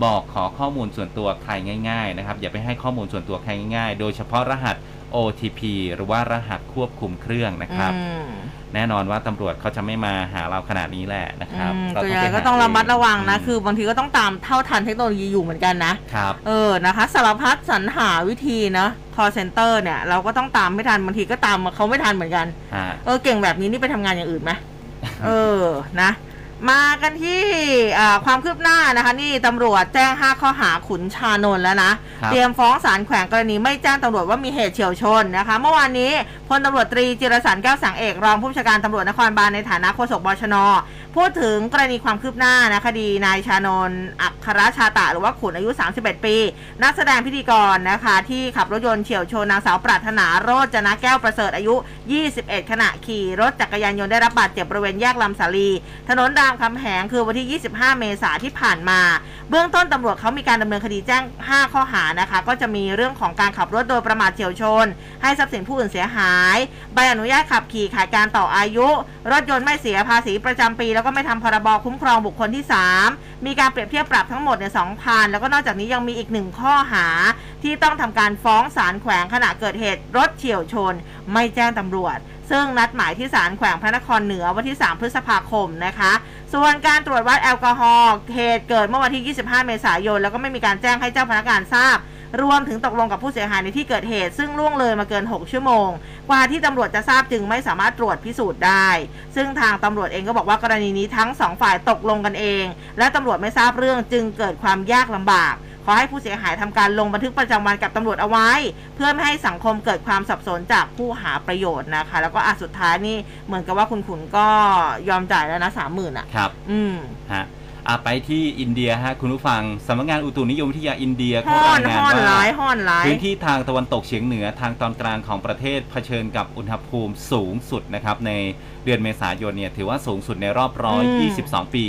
บอกขอข้อมูลส่วนตัวใครง่ายๆนะครับอย่าไปให้ข้อมูลส่วนตัวใครง่ายๆ โดยเฉพาะรหัส OTP หรือว่ารหัสควบคุมเครื่องนะครับอืมแน่นอนว่าตำรวจเขาจะไม่มาหาเราขนาดนี้แหละนะครับอืมเราก็ไปยังไงหาก็ต้องระมัดระวังนะเคือบางทีก็ต้องตามเท่าทันเทคโนโลยีอยู่เหมือนกันนะครับเออนะคะสารพัดสรรหาวิธีนะ call center เนี่ยเราก็ต้องตามไม่ทันบางทีก็ตามเขาไม่ทันเหมือนกันฮะเออเก่งแบบนี้นี่ไปทำงานอย่างอื่นไหมเออนะ มากันที่อ่าความคืบหน้านะคะนี่ตำรวจแจ้ง 5 ข้อหาขุนชานนท์แล้วนะครับเตรียมฟ้องศาลแขวงกรณีไม่แจ้งตำรวจว่ามีเหตุเฉียวชนนะคะ เมื่อวานนี้พลตำรวจตรีจิรสันแก้วสังเอกรองผู้บัญชาการตำรวจนครบาลในฐานะโฆษกบชน พูดถึงกรณีความคืบหน้านะคดีนายชานนท์อัครชาตะหรือว่าขุนอายุ 31 ปี นักแสดงพิธีกรนะคะ ที่ขับรถยนต์เฉียวชนนางสาวปรารถนาโรจนะแก้วประเสริฐอายุ 21 ขณะขี่รถจักรยานยนต์ได้รับบาดเจ็บบริเวณแยกลำสาลี ถนนรามคำแหงคือวันที่ 25 เมษายนที่ผ่านมา เบื้องต้นตำรวจเขามีการดำเนินคดีแจ้ง 5 ข้อหานะคะ ก็จะมีเรื่องของการขับรถโดยประมาทเฉียวชน ให้ทรัพย์สินผู้อื่นเสียหาย ใบอนุญาตขับขี่ขายการต่ออายุ รถยนต์ไม่เสียภาษีประจำปีแล้วก็ไม่ทำพรบคุ้มครองบุคคลที่ 3 มีการเปรียบเทียบปรับทั้งหมดเนี่ย2,000แล้วก็นอกจากนี้ยังมีอีกหนึ่งข้อหาที่ต้องทำการฟ้องศาลแขวงขณะเกิดเหตุรถเฉียวชน ไม่แจ้งตำรวจ ซึ่งนัดหมายที่ศาลแขวงพระนครเหนือวันที่ 3 พฤษภาคมนะคะ ส่วนการตรวจวัดแอลกอฮอล์เหตุเกิดเมื่อวันที่ 25 เมษายน แล้วก็ไม่มีการแจ้งให้เจ้าพนักงานทราบ รวมถึงตกลงกับผู้เสียหายในที่เกิดเหตุ ซึ่งล่วงเลยมาเกิน 6 ชั่วโมง กว่าที่ตำรวจจะทราบจึงไม่สามารถตรวจพิสูจน์ได้ ซึ่งทางตำรวจเองก็บอกว่ากรณีนี้ทั้งสองฝ่ายตกลงกันเอง และตำรวจไม่ทราบเรื่องจึงเกิดความยากลำบากขอให้ผู้เสียหายทำการลงบันทึกประจำวันกับตำรวจเอาไว้ เพื่อไม่ให้สังคมเกิดความสับสนจากผู้หาประโยชน์นะคะ แล้วก็อาสุดท้ายนี่เหมือนกับว่าคุณขุนก็ยอมจ่ายแล้วนะสามหมื่นอะครับ อืมฮะ อะไปที่อินเดียฮะคุณผู้ฟังสำนักงานอุตุนิยมวิทยาอินเดียเขาห้อรานยงานห้อนว่าร้ายห้อนร้ายพื้นที่ทางตะวันตกเฉียงเหนือทางตอนกลางของประเทศเผชิญกับอุณหภูมิสูงสุดนะครับในเดือนเมษายนเนี่ยถือว่าสูงสุดในรอบร้อยอืยี่มสิบสองปี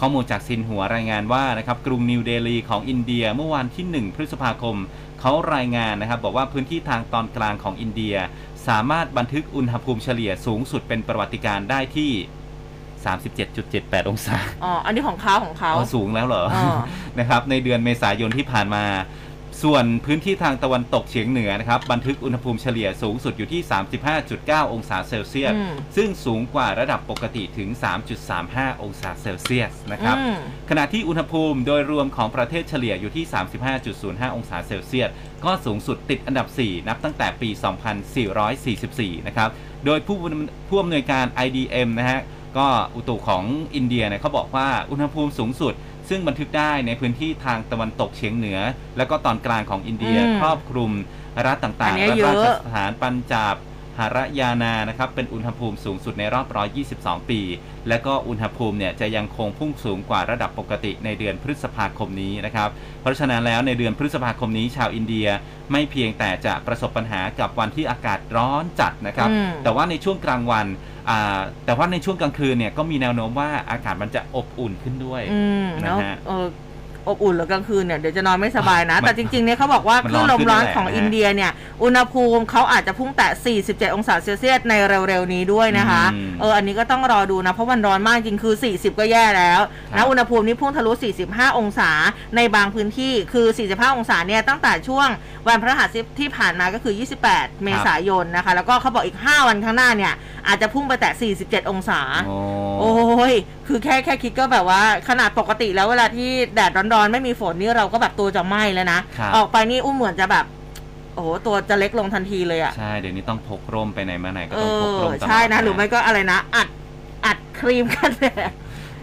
ข้อมูลจากซินหัวรายงานว่านะครับกรุงนิวเดลีของอินเดียเมื่อวันที่ 1 พฤษภาคมเขารายงานนะครับบอกว่าพื้นที่ทางตอนกลางของอินเดีย สามารถบันทึกอุณหภูมิเฉลี่ยสูงสุดเป็นประวัติการณ์ได้ที่ 37.78 องศา อ๋อ อันนี้ของเขาของเขาอ๋อสูงแล้วเหรออ๋อนะครับ ในเดือนเมษายนที่ผ่านมา ส่วนพื้นที่ทางตะวันตกเฉียงเหนือนะครับ บันทึกอุณหภูมิเฉลี่ยสูงสุดอยู่ที่ 35.9 องศาเซลเซียสอืมซึ่งสูงกว่าระดับปกติถึง 3.35 องศาเซลเซียสนะครับอืมขณะที่อุณหภูมิโดยรวมของประเทศเฉลี่ยอยู่ที่ 35.05 องศาเซลเซียส ก็สูงสุดติดอันดับ 4 นับตั้งแต่ปี 2444 นะครับ โดยผู้ผู้อำนวยการ IDM นะฮะ ก็อุตุของอินเดียเนี่ยเขาบอกว่าอุณหภูมิสูงสุด ซึ่งบันทึกได้ในพื้นที่ทางตะวันตกเฉียงเหนือ และก็ตอนกลางของอินเดียอืมครอบคลุมรัฐต่างอันๆเนี้ยและเยราอะชสถานปัญจาบ หารยานานะครับเป็นอุณหภูมิสูงสุดในรอบ 122 ปี และก็อุณหภูมิเนี่ยจะยังคงพุ่งสูงกว่าระดับปกติในเดือนพฤษภาคมนี้นะครับเพราะฉะนั้นแล้วในเดือนพฤษภาคมนี้ชาวอินเดียไม่เพียงแต่จะประสบปัญหากับวันที่อากาศร้อนจัดนะครับอืมแต่ว่าในช่วงกลางวันอ่าแต่ว่าในช่วงกลางคืนเนี่ยก็มีแนวโน้มว่าอากาศมันจะอบอุ่นขึ้นด้วยอืมนะเนาะฮะเอออบอุ่นเหรือกลางคืนเนี่ยเดี๋ยวจะนอนไม่สบายนะมันแต่จริงๆเนี่ยเขาบอกว่ามันคลื่นลมร้อนร้อนขึ้นของแหละอินเดียเนี่ยอุณหภูมิเขาอาจจะพุ่งแตะ 47 องศาเซลเซียสในเร็วๆนี้ด้วยนะคะอืมเอออันนี้ก็ต้องรอดูนะ เพราะมันร้อนมากจริงคือ 40 ก็แย่แล้วครันะบอุณหภูมินี่พุ่งทะลุ 45 องศาในบางพื้นที่คือ 45 องศาเนี่ยตั้งแต่ช่วงวันพฤหัสที่ผ่านมาก็คือ 28 เมษายนนะคะ แล้วก็เขาบอกอีก 5 วันข้างหน้าเนี่ยอาจจะพุ่งไปแตะ 47 องศา โอ้โอ้ย คือแค่แค่คิดก็แบบว่าขนาดปกติแล้วเวลาที่แดดร้อนๆ ไม่มีฝนนี่เราก็แบบตัวจะไหม้แล้วนะ ครับ ออกไปนี่อุ้มเหมือนจะแบบ โอ้โหตัวจะเล็กลงทันทีเลยอะใช่ เดี๋ยวนี้ต้องพกร่มไปไหนมาไหนก็เอต้องพกอร่มตลอดใช่นะ หรือไม่ก็อะไรนะ อัดอัดครีมกันแดด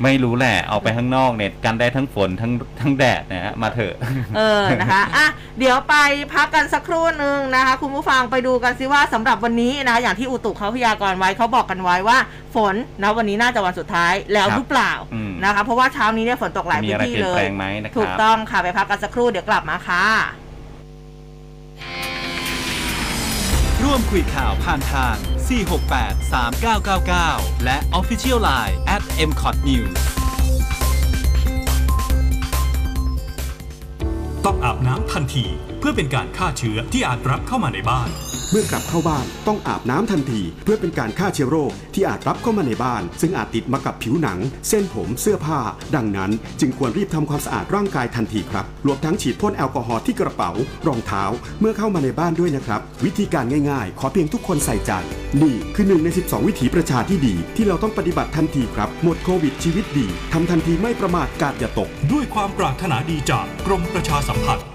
ไม่รู้แหละเอาไปข้างนอกเนี่ยกันได้ทั้งฝนทั้งทั้งแดดนะฮะมาเถอะ เออนะคะอะเดี๋ยวไปพักกันสักครู่หนึ่งนะคะ คุณผู้ฟังไปดูกันสิว่าสำหรับวันนี้นะอย่างที่อุตุเขาพยากรณ์ไว้เขาบอกกันไว้ว่าฝนนะวันนี้น่าจะวันสุดท้ายแล้วครับหรือเปล่าอืมนะคะ เพราะว่าเช้านี้เนี่ยฝนตกหลายมีพื้นอะไรที่เปลี่ยเลนแปลยงไหมนะคถูกรับต้องค่ะไปพักกันสักครู่เดี๋ยวกลับมาค่ะ ร่วมคุยข่าวผ่านทาง 468 3999 และ Official Line at m c o t News ต้องอาบน้ำทันทีเพื่อเป็นการฆ่าเชื้อที่อาจรับเข้ามาในบ้าน มื่อกลับเข้าบ้านต้องอาบน้ำทันที เพื่อเป็นการฆ่าเชื้อโรคที่อาจรับเข้ามาในบ้าน ซึ่งอาจติดมากับผิวหนัง เส้นผมเสื้อผ้า ดังนั้น จึงควรรีบทำความสะอาดร่างกายทันทีครับรวมทั้งฉีดพ่นแอลกอฮอล์ที่กระเป๋ารองเท้าเมื่อเข้ามาในบ้านด้วยนะครับ วิธีการง่ายๆ ขอเพียงทุกคนใส่ใจนี่คือหนึ่งใน 12 วิถีประชาที่ดี ที่เราต้องปฏิบัติทันทีครับ หมดโควิดชีวิตดีทำทันทีไม่ประมาทกาดอย่าตก ด้วยความปรารถนาดีจากกรมประชาสัมพันธ์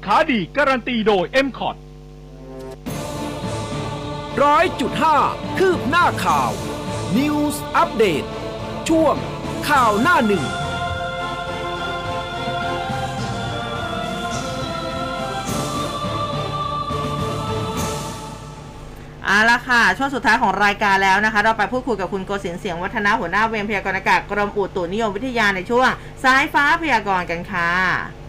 ค้าดีการันตีโดย m c o t ร้อยจุดห้าคืบหน้าข่าว News อัปเดตช่วงข่าวหน้าหนึ่งเอาละค่ะ ช่วงสุดท้ายของรายการแล้วนะคะ เราไปพูดคุยกับคุณโกศินทร์เสียงวัฒนาหัวหน้าเวรพยากรณ์อากาศกรมอุตุนิยมวิทยาในช่วง สายฟ้าพยากรณ์กันค่ะ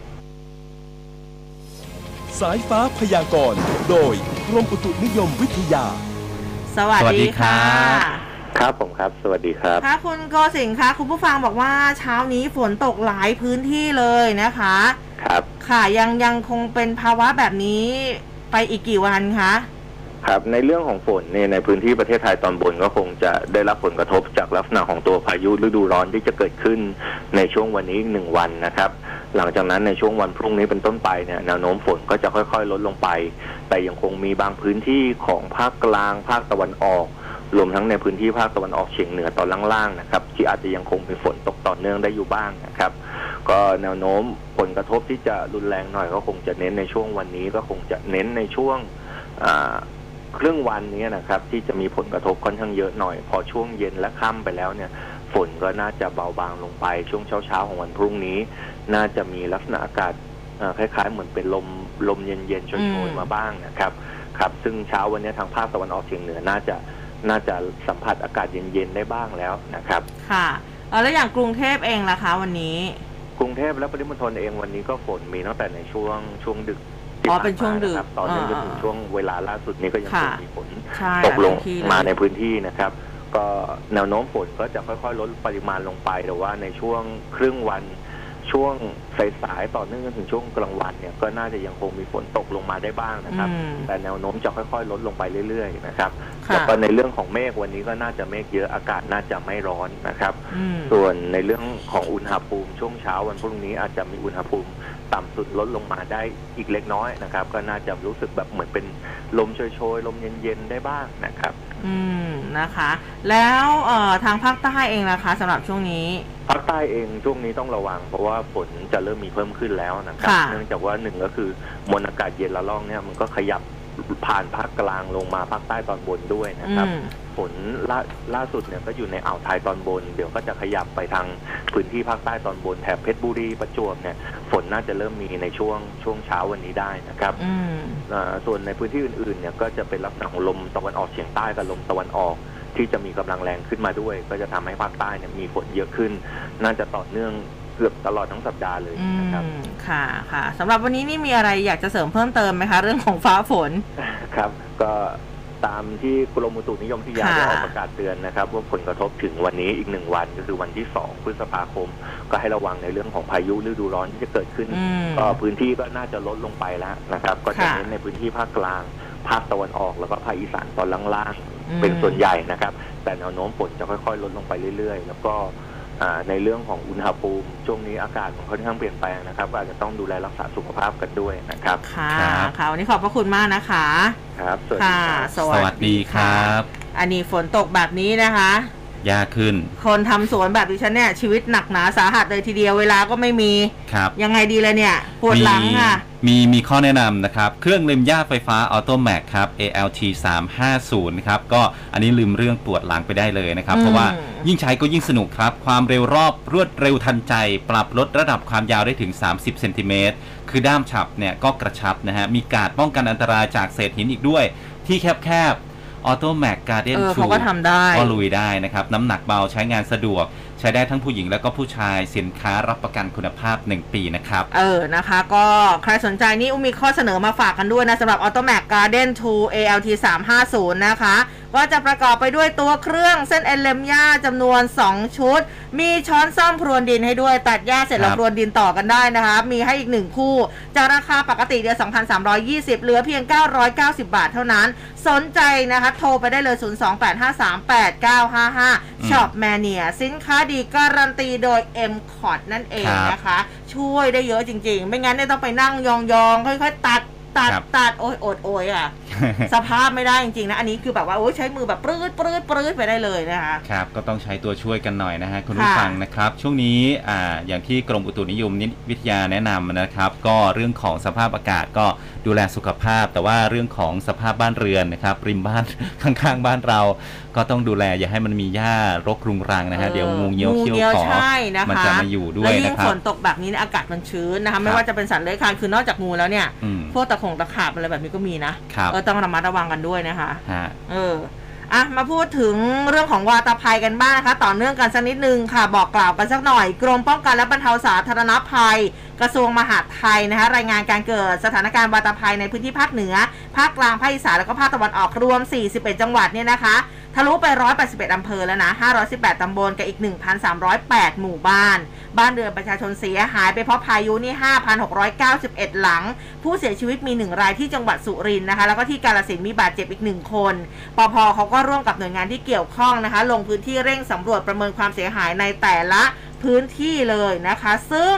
สายฟ้าพยากรณ์โดยกรมอุตุนิยมวิทยา สวัสสวัสดีดีครัค่ะบครับผมครับ สวัสดีครับ ค่ะคุณโกศินทร์คะคุณผู้ฟังบอกว่าเช้านี้ฝนตกหลายพื้นที่เลยนะคะ ครับ ค่ะยังยังคงเป็นภาวะแบบนี้ไปอีกกี่วันคะ ครับในเรื่องของฝนเนี่ยในพื้นที่ประเทศไทยตอนบนก็คงจะได้รับผลกระทบจากลักษณะของตัวพายุฤดูร้อนที่จะเกิดขึ้นในช่วงวันนี้หนึ่งวันนะครับ หลังจากนั้นในช่วงวันพรุ่งนี้เป็นต้นไปเนี่ยแนวโน้มฝนก็จะค่อยๆ ลดลงไป แต่ยังคงมีบางพื้นที่ของภาคกลางภาคตะวันออก รวมทั้งในพื้นที่ภาคตะวันออกเฉียงเหนือตอนล่างๆนะครับที่อาจจะยังคงมีฝนตกต่อเนื่องได้อยู่บ้างนะครับก็แนวโน้มผลกระทบที่จะรุนแรงหน่อยก็คงจะเน้นในช่วงวันนี้ก็คงจะเน้นในช่วง ครึ่งวันนี้นะครับ ที่จะมีผลกระทบค่อนข้างเยอะหน่อย พอช่วงเย็นและค่ำไปแล้วเนี่ย ฝนก็น่าจะเบาบางลงไปช่วงเช้าๆของวันพรุ่งนี้ น่าจะมีลักษณะอากาศเอ่อคล้าย ๆ เหมือนเป็นลมลมเย็นๆโชอืยมๆมาบ้างนะครับครับ ซึ่งเช้าวันนี้ทางภาคตะวันออกเฉียงเหนือน่าจะน่าจะสัมผัสอากาศเย็นๆได้บ้างแล้วนะครับ ค่ะเอ่อแล้วอย่างกรุงเทพเองล่ะคะ วันนี้ กรุงเทพและปริมณฑลเองวันนี้ก็ฝนมีตั้งแต่ในช่วงช่วงดึกที่ อ๋อผ่าเป็นช่วงดึกมาะครับตอนนี้จนถึงอ่าช่วงเวลาล่าสุดนี้ก็ยังคงค่ะมีฝนใช่ตกลงหยที่เยมาในพื้นที่นะครับ ก็แนวโน้มฝนก็จะค่อยๆ ลดปริมาณลงไปแต่ว่าในช่วงครึ่งวันช่วงสายๆต่อเนื่องจนถึงช่วงกลางวันเนี่ยก็น่าจะยังคงมีฝนตกลงมาได้บ้างนะครับอืมแต่แนวโน้มจะค่อยๆ ลดลงไปเรื่อยๆนะครับค่ะแล้วก็ในเรื่องของเมฆวันนี้ก็น่าจะเมฆเยอะอากาศน่าจะไม่ร้อนนะครับอืมส่วนในเรื่องของอุณหภูมิช่วงเช้าวันพรุ่งนี้อาจจะมีอุณหภูมิ ต่ำสุดลดลงมาได้อีกเล็กน้อยนะครับ ก็น่าจะรู้สึกแบบเหมือนเป็นลมโชยๆ ลมเย็นๆ ได้บ้างนะครับ อืมนะคะ แล้วเอ่อทางภาคใต้เองล่ะคะสำหรับช่วงนี้ภาคใต้เองช่วงนี้ต้องระวัง เพราะว่าฝนจะเริ่มมีเพิ่มขึ้นแล้วนะครับค่ะเนื่องจากว่าหนึ่งก็คือมวลอากาศเย็นละลอกเนี่ยมันก็ขยับ ผ่านภาคกลางลงมาภาคใต้ตอนบนด้วยนะครับอืมฝนล่าล่าสุดเนี่ยก็อยู่ในอ่าวไทยตอนบน เดี๋ยวก็จะขยับไปทางพื้นที่ภาคใต้ตอนบนแถบเพชรบุรีประจวบเนี่ยฝนน่าจะเริ่มมีในช่วงช่วงเช้าวันนี้ได้นะครับอืมอ่าส่วนในพื้นที่อื่นๆเนี่ยก็จะเป็นลักษณะของลมตะวันออกเฉียงใต้กับลมตะวันออกที่จะมีกำลังแรงขึ้นมาด้วย ก็จะทำให้ภาคใต้เนี่ยมีฝนเยอะขึ้น น่าจะต่อเนื่อง เกือบตลอดทั้งสัปดาห์เลยอืนะครับมค่ะค่ะสำหรับวันนี้นี่มีอะไรอยากจะเสริมเพิ่มเติมไหมคะ เรื่องของฟ้าฝนครับ ก็ตามที่กรมอุตุนิยมวิทยาค่ะได้ออกประกาศเตือนนะครับ ว่าผลกระทบถึงวันนี้อีกหนึ่งวันก็คือวันที่สองพฤษภาคม ก็ให้ระวังในเรื่องของพายุฤดูร้อนที่จะเกิดขึ้นอืมก็พื้นที่ก็น่าจะลดลงไปแล้วนะครับ ก็จะค่ะเน้นในพื้นที่ภาคกลางภาคตะวันออกแล้วก็ภาคอีสานตอนล่างอืมๆเป็นส่วนใหญ่นะครับ แต่แนวโน้มฝนจะค่อยๆลดลงไปเรื่อยๆ แล้วก็อ่า ในเรื่องของอุณหภูมิช่วงนี้อากาศมันค่อนข้างเปลี่ยนแปลงนะครับก็อาจจะต้องดูแลรักษาสุขภาพกันด้วยนะครับ ค่ะครับค่ะวันนี้ขอบพระคุณมากนะคะ ครับ สวัสดีค่ะครับสสวัสดีครับ อันนี้ฝนตกแบบนี้นะคะ ยากขึ้น คนทำสวนแบบดิฉันเนี่ยชีวิตหนักหนาสาหัสเลยทีเดียวเวลาก็ไม่มีครับยังไงดีเลยเนี่ยปวดหลังค่ะมีมีข้อแนะนำนะครับ เครื่องเล็มหญ้าไฟฟ้า Auto Max ครับ ALT 350นะครับ ก็อันนี้ลืมเรื่องปวดหลังไปได้เลยนะครับอืมเพราะว่ายิ่งใช้ก็ยิ่งสนุกครับ ความเร็วรอบรวดเร็วทันใจ ปรับลดระดับความยาวได้ถึง 30เซนติเมตรคือด้ามฉับเนี่ยก็กระชับนะฮะ มีการป้องกันอันตรายจากเศษหินอีกด้วย ที่แคบๆ Auto Max Garden เออ Shoe เขาก็ทำได้ ก็ลุยได้นะครับ น้ำหนักเบาใช้งานสะดวก ใช้ได้ทั้งผู้หญิงและก็ผู้ชายสินค้ารับประกันคุณภาพ 1 ปีนะครับ เออ นะคะ ก็ใครสนใจนี่อุ้มมีข้อเสนอมาฝากกันด้วยนะสำหรับ Automac Garden 2 ALT 350 นะคะ ก็จะประกอบไปด้วยตัวเครื่องเส้นเอลเลมย่าจำนวน 2 ชุด มีช้อนซ่อมพรวนดินให้ด้วย ตัดหญ้าเสร็จแล้วครับ พรวนดินต่อกันได้นะคะ มีให้อีก 1 คู่ จากราคาปกติเดือน2,320 เหลือเพียง 990 บาทเท่านั้น สนใจนะคะ โทรไปได้เลย 028538955ช็อปแมเนียสินค้าดีการันตีโดย M c o t นั่นเองครับนะคะ ช่วยได้เยอะจริง ๆ ไม่งั้นเนี่ยต้องไปนั่งยองๆ ค่อยๆ ตัดตัดครับตัดโอ้ยโอดโอยอะ สภาพไม่ได้จริงๆนะ อันนี้คือแบบว่าโอ้ยใช้มือแบบปรื้ดปรื้ดปรื้ดไปได้เลยนะคะครับ ก็ต้องใช้ตัวช่วยกันหน่อยนะฮะคุณค่ะผู้ฟังนะครับ ช่วงนี้อ่าอย่างที่กรมอุตุนิยมวิทยาแนะนำนะครับ ก็เรื่องของสภาพอากาศก็ ดูแลสุขภาพ แต่ว่าเรื่องของสภาพบ้านเรือนนะครับริมบ้านข้างๆ บ้านเรา ก็ต้องดูแลอย่าให้มันมีหญ้ารกรุงรังนะฮะเดี๋ยวงูเงี้ยวเขี้ยวขอใช่นะคะมันจะมาอยู่ด้วแล้ยวยิ่นะงครัฝบนตกแบบนี้เนยอากาศมันชื้นนะคะไม่ครับว่าจะเป็นสัตว์เลื้อยคลานคือนอกจากงูแล้วเนี่ยอืมพวกตะขงตะขาบอะไรแบบนี้ก็มีนะครับเออต้องระมัดระวังกันด้วยนะคะฮะเออ อะมาพูดถึงเรื่องของวาตภัยกันบ้างนะคะ ต่อเนื่องกันสักนิดนึงค่ะ บอกกล่าวกันสักหน่อย กรมป้องกันและบรรเทาสาธารณภัย กระทรวงมหาดไทยนะคะรายงานการเกิดสถานการณ์วาตภัยในพื้นที่ภาคเหนือ ภาคกลางภาคอีสานแล้วก็ภาคตะวันออกรวม 41 จังหวัดเนี่ยนะคะ ทะลุไป 181 อำเภอแล้วนะ 518 ตำบลกับอีก 1,308 หมู่บ้าน บ้านเรือนประชาชนเสียหายไปเพราะพายุนี่ 5,691 หลัง ผู้เสียชีวิตมี 1 รายที่จังหวัดสุรินทร์นะคะ แล้วก็ที่กาลสินธุ์มีบาดเจ็บอีก 1 คน ปพเขาก็ร่วมกับหน่วยงานที่เกี่ยวข้องนะคะ ลงพื้นที่เร่งสำรวจประเมินความเสียหายในแต่ละพื้นที่เลยนะคะ ซึ่ง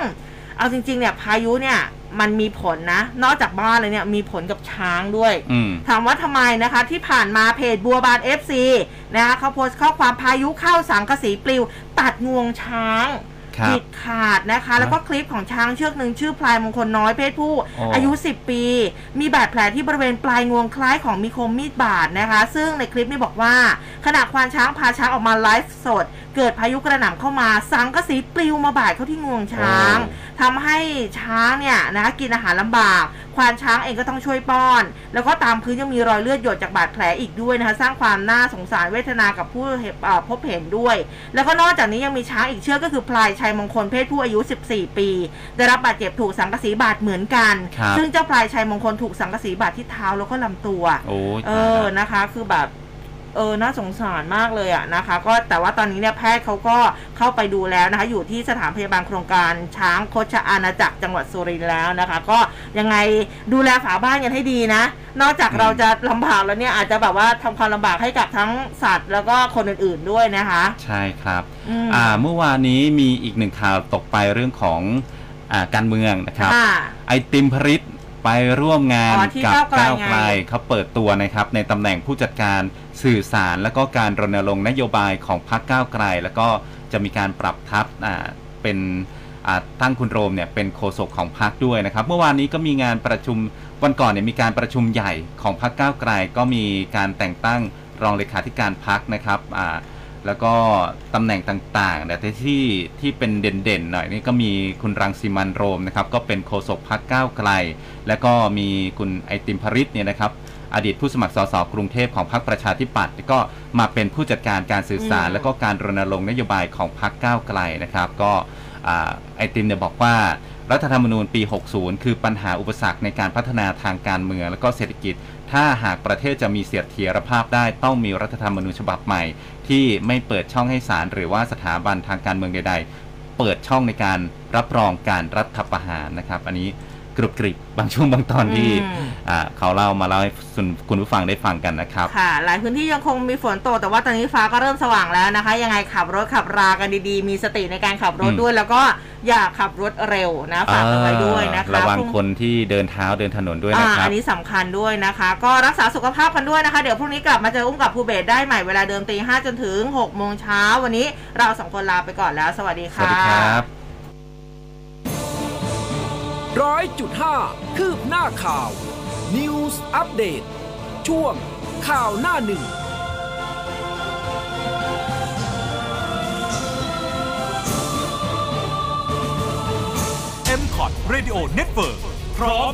เอาจริงๆเนี่ยพายุเนี่ยมันมีผลนะ นอกจากบ้านเลยเนี่ยมีผลกับช้างด้วยอืมถามว่าทำไมนะคะ ที่ผ่านมาเพจบัวบาน FC นะคะเขาโพสต์ข้อความพายุเข้าสังกะสีปลิว ตัดงวงช้าง ครับผิดขาดนะคะ แล้วก็คลิปของช้างเชือกหนึ่งชื่อพลายมงคลน้อยเพศผู้อ๋อออายุ 10 ปี มีบาดแผลที่บริเวณปลายงวงคล้ายของมีคมมีดบาดนะคะ ซึ่งในคลิปนี้บอกว่าขณะควานช้างพาช้างออกมาไลฟ์สด เกิดพายุกระหน่ำเข้ามาสังกะสีปลิวมาบาดเข้าที่งวงช้างทำให้ช้างเนี่ยนะคะกินอาหารลำบาก ควานช้างเองก็ต้องช่วยป้อน แล้วก็ตามพื้นยังมีรอยเลือดหยดจากบาดแผลอีกด้วยนะคะ สร้างความน่าสงสารเวทนากับผู้เห็นเอ่อพบเห็นด้วย แล้วก็นอกจากนี้ยังมีช้างอีกเชือกก็คือพลายชัยมงคลเพศผู้อายุ 14 ปี ได้รับบาดเจ็บถูกสังกะสีบาดเหมือนกัน ครับซึ่งเจ้าพลายชัยมงคลถูกสังกะสีบาดที่เท้าแล้วก็ลำตัว โอ้ยเอตายอละนะคะ คือแบบ เออน่าสงสารมากเลยอะนะคะ ก็แต่ว่าตอนนี้เนี่ยแพทย์เขาก็เข้าไปดูแล้วนะคะ อยู่ที่สถานพยาบาลโครงการช้างโคชอาณาจักรจังหวัดสุรินทร์แล้วนะคะ ก็ยังไงดูแลฝาบ้านกันให้ดีนะ นอกจากอืมเราจะลำบากแล้วเนี่ยอาจจะแบบว่าทำความลำบากให้กับทั้งสัตว์ แล้วก็คนอื่นๆด้วยนะคะ ใช่ครับอืมอ่าเมื่อวานนี้มีอีกหนึ่งข่าวตกไปเรื่องของอ่าการเมืองนะครับค่ะไอติมพริต ไปร่วมงานอ๋อที่กับก้าวไกลก้าวไกลไง เขาเปิดตัวนะครับในตำแหน่งผู้จัดการสื่อสาร และก็การรณรงค์นโยบายของพรรคก้าวไกล แล้วก็จะมีการปรับทัพอ่าเป็นอ่าตั้งคุณโรมเนี่ยเป็นโฆษกของพรรคด้วยนะครับ เมื่อวานนี้ก็มีงานประชุมวันก่อนเนี่ยมีการประชุมใหญ่ของพรรคก้าวไกล ก็มีการแต่งตั้งรองเลขาธิการพรรคนะครับอ่า แล้วก็ตำแหน่งต่างๆแต่ที่ที่เป็นเด่นๆหน่อยนี่ก็มีคุณรังสีมันโรมนะครับ ก็เป็นโฆษกพักก้าวไกล แล้วก็มีคุณไอติมพริตเนี่ยนะครับ อดีตผู้สมัครสสกรุงเทพของพรรคประชาธิปัตย์ก็มาเป็นผู้จัดการการสื่อสาร แล้วก็การรณรงค์นโยบายของพรรคก้าวไกลนะครับ ก็ไอติมเนี่ยบอกว่ารัฐธรรมนูญปี 60 คือปัญหาอุปสรรคในการพัฒนาทางการเมืองและก็เศรษฐกิจ ถ้าหากประเทศจะมีเสถียรภาพได้ต้องมีรัฐธรรมนูญฉบับใหม่ ที่ไม่เปิดช่องให้ศาลหรือว่าสถาบันทางการเมืองใด ๆ เปิดช่องในการรับรองการรัฐประหารนะครับ อันนี้ กรุบกริบบางช่วงบางตอนที่อืม อ่าเขาเล่ามาเล่าให้คุณคุณผู้ฟังได้ฟังกันนะครับ ค่ะ หลายพื้นที่ยังคงมีฝนตกแต่ว่าตอนนี้ฟ้าก็เริ่มสว่างแล้วนะคะ ยังไงขับรถขับรากันดีๆ มีสติในการขับรถอืม ด้วย แล้วก็อย่าขับรถเร็วนะฝากกันไว้ด้วยนะคะระวังพรุ่คนที่เดินเท้าเดินถนนด้วยนะอ่าครัอับนนี้สำคัญด้วยนะคะ ก็รักษาสุขภาพกันด้วยนะคะ เดี๋ยวพรุ่งนี้กลับมาเจออุ้มกับภูเบศได้ใหม่เวลาเดิมตีห้าจนถึงหกโมงเช้าวันนี้เราสองคนลาไปก่อนแล้ว สวัสดีสค่ะ วัสดีครับ ร้อยจุดห้าคืบหน้าข่าว News อัปเดตช่วงข่าวหน้าหนึ่ง m c o t Radio Network พร้อม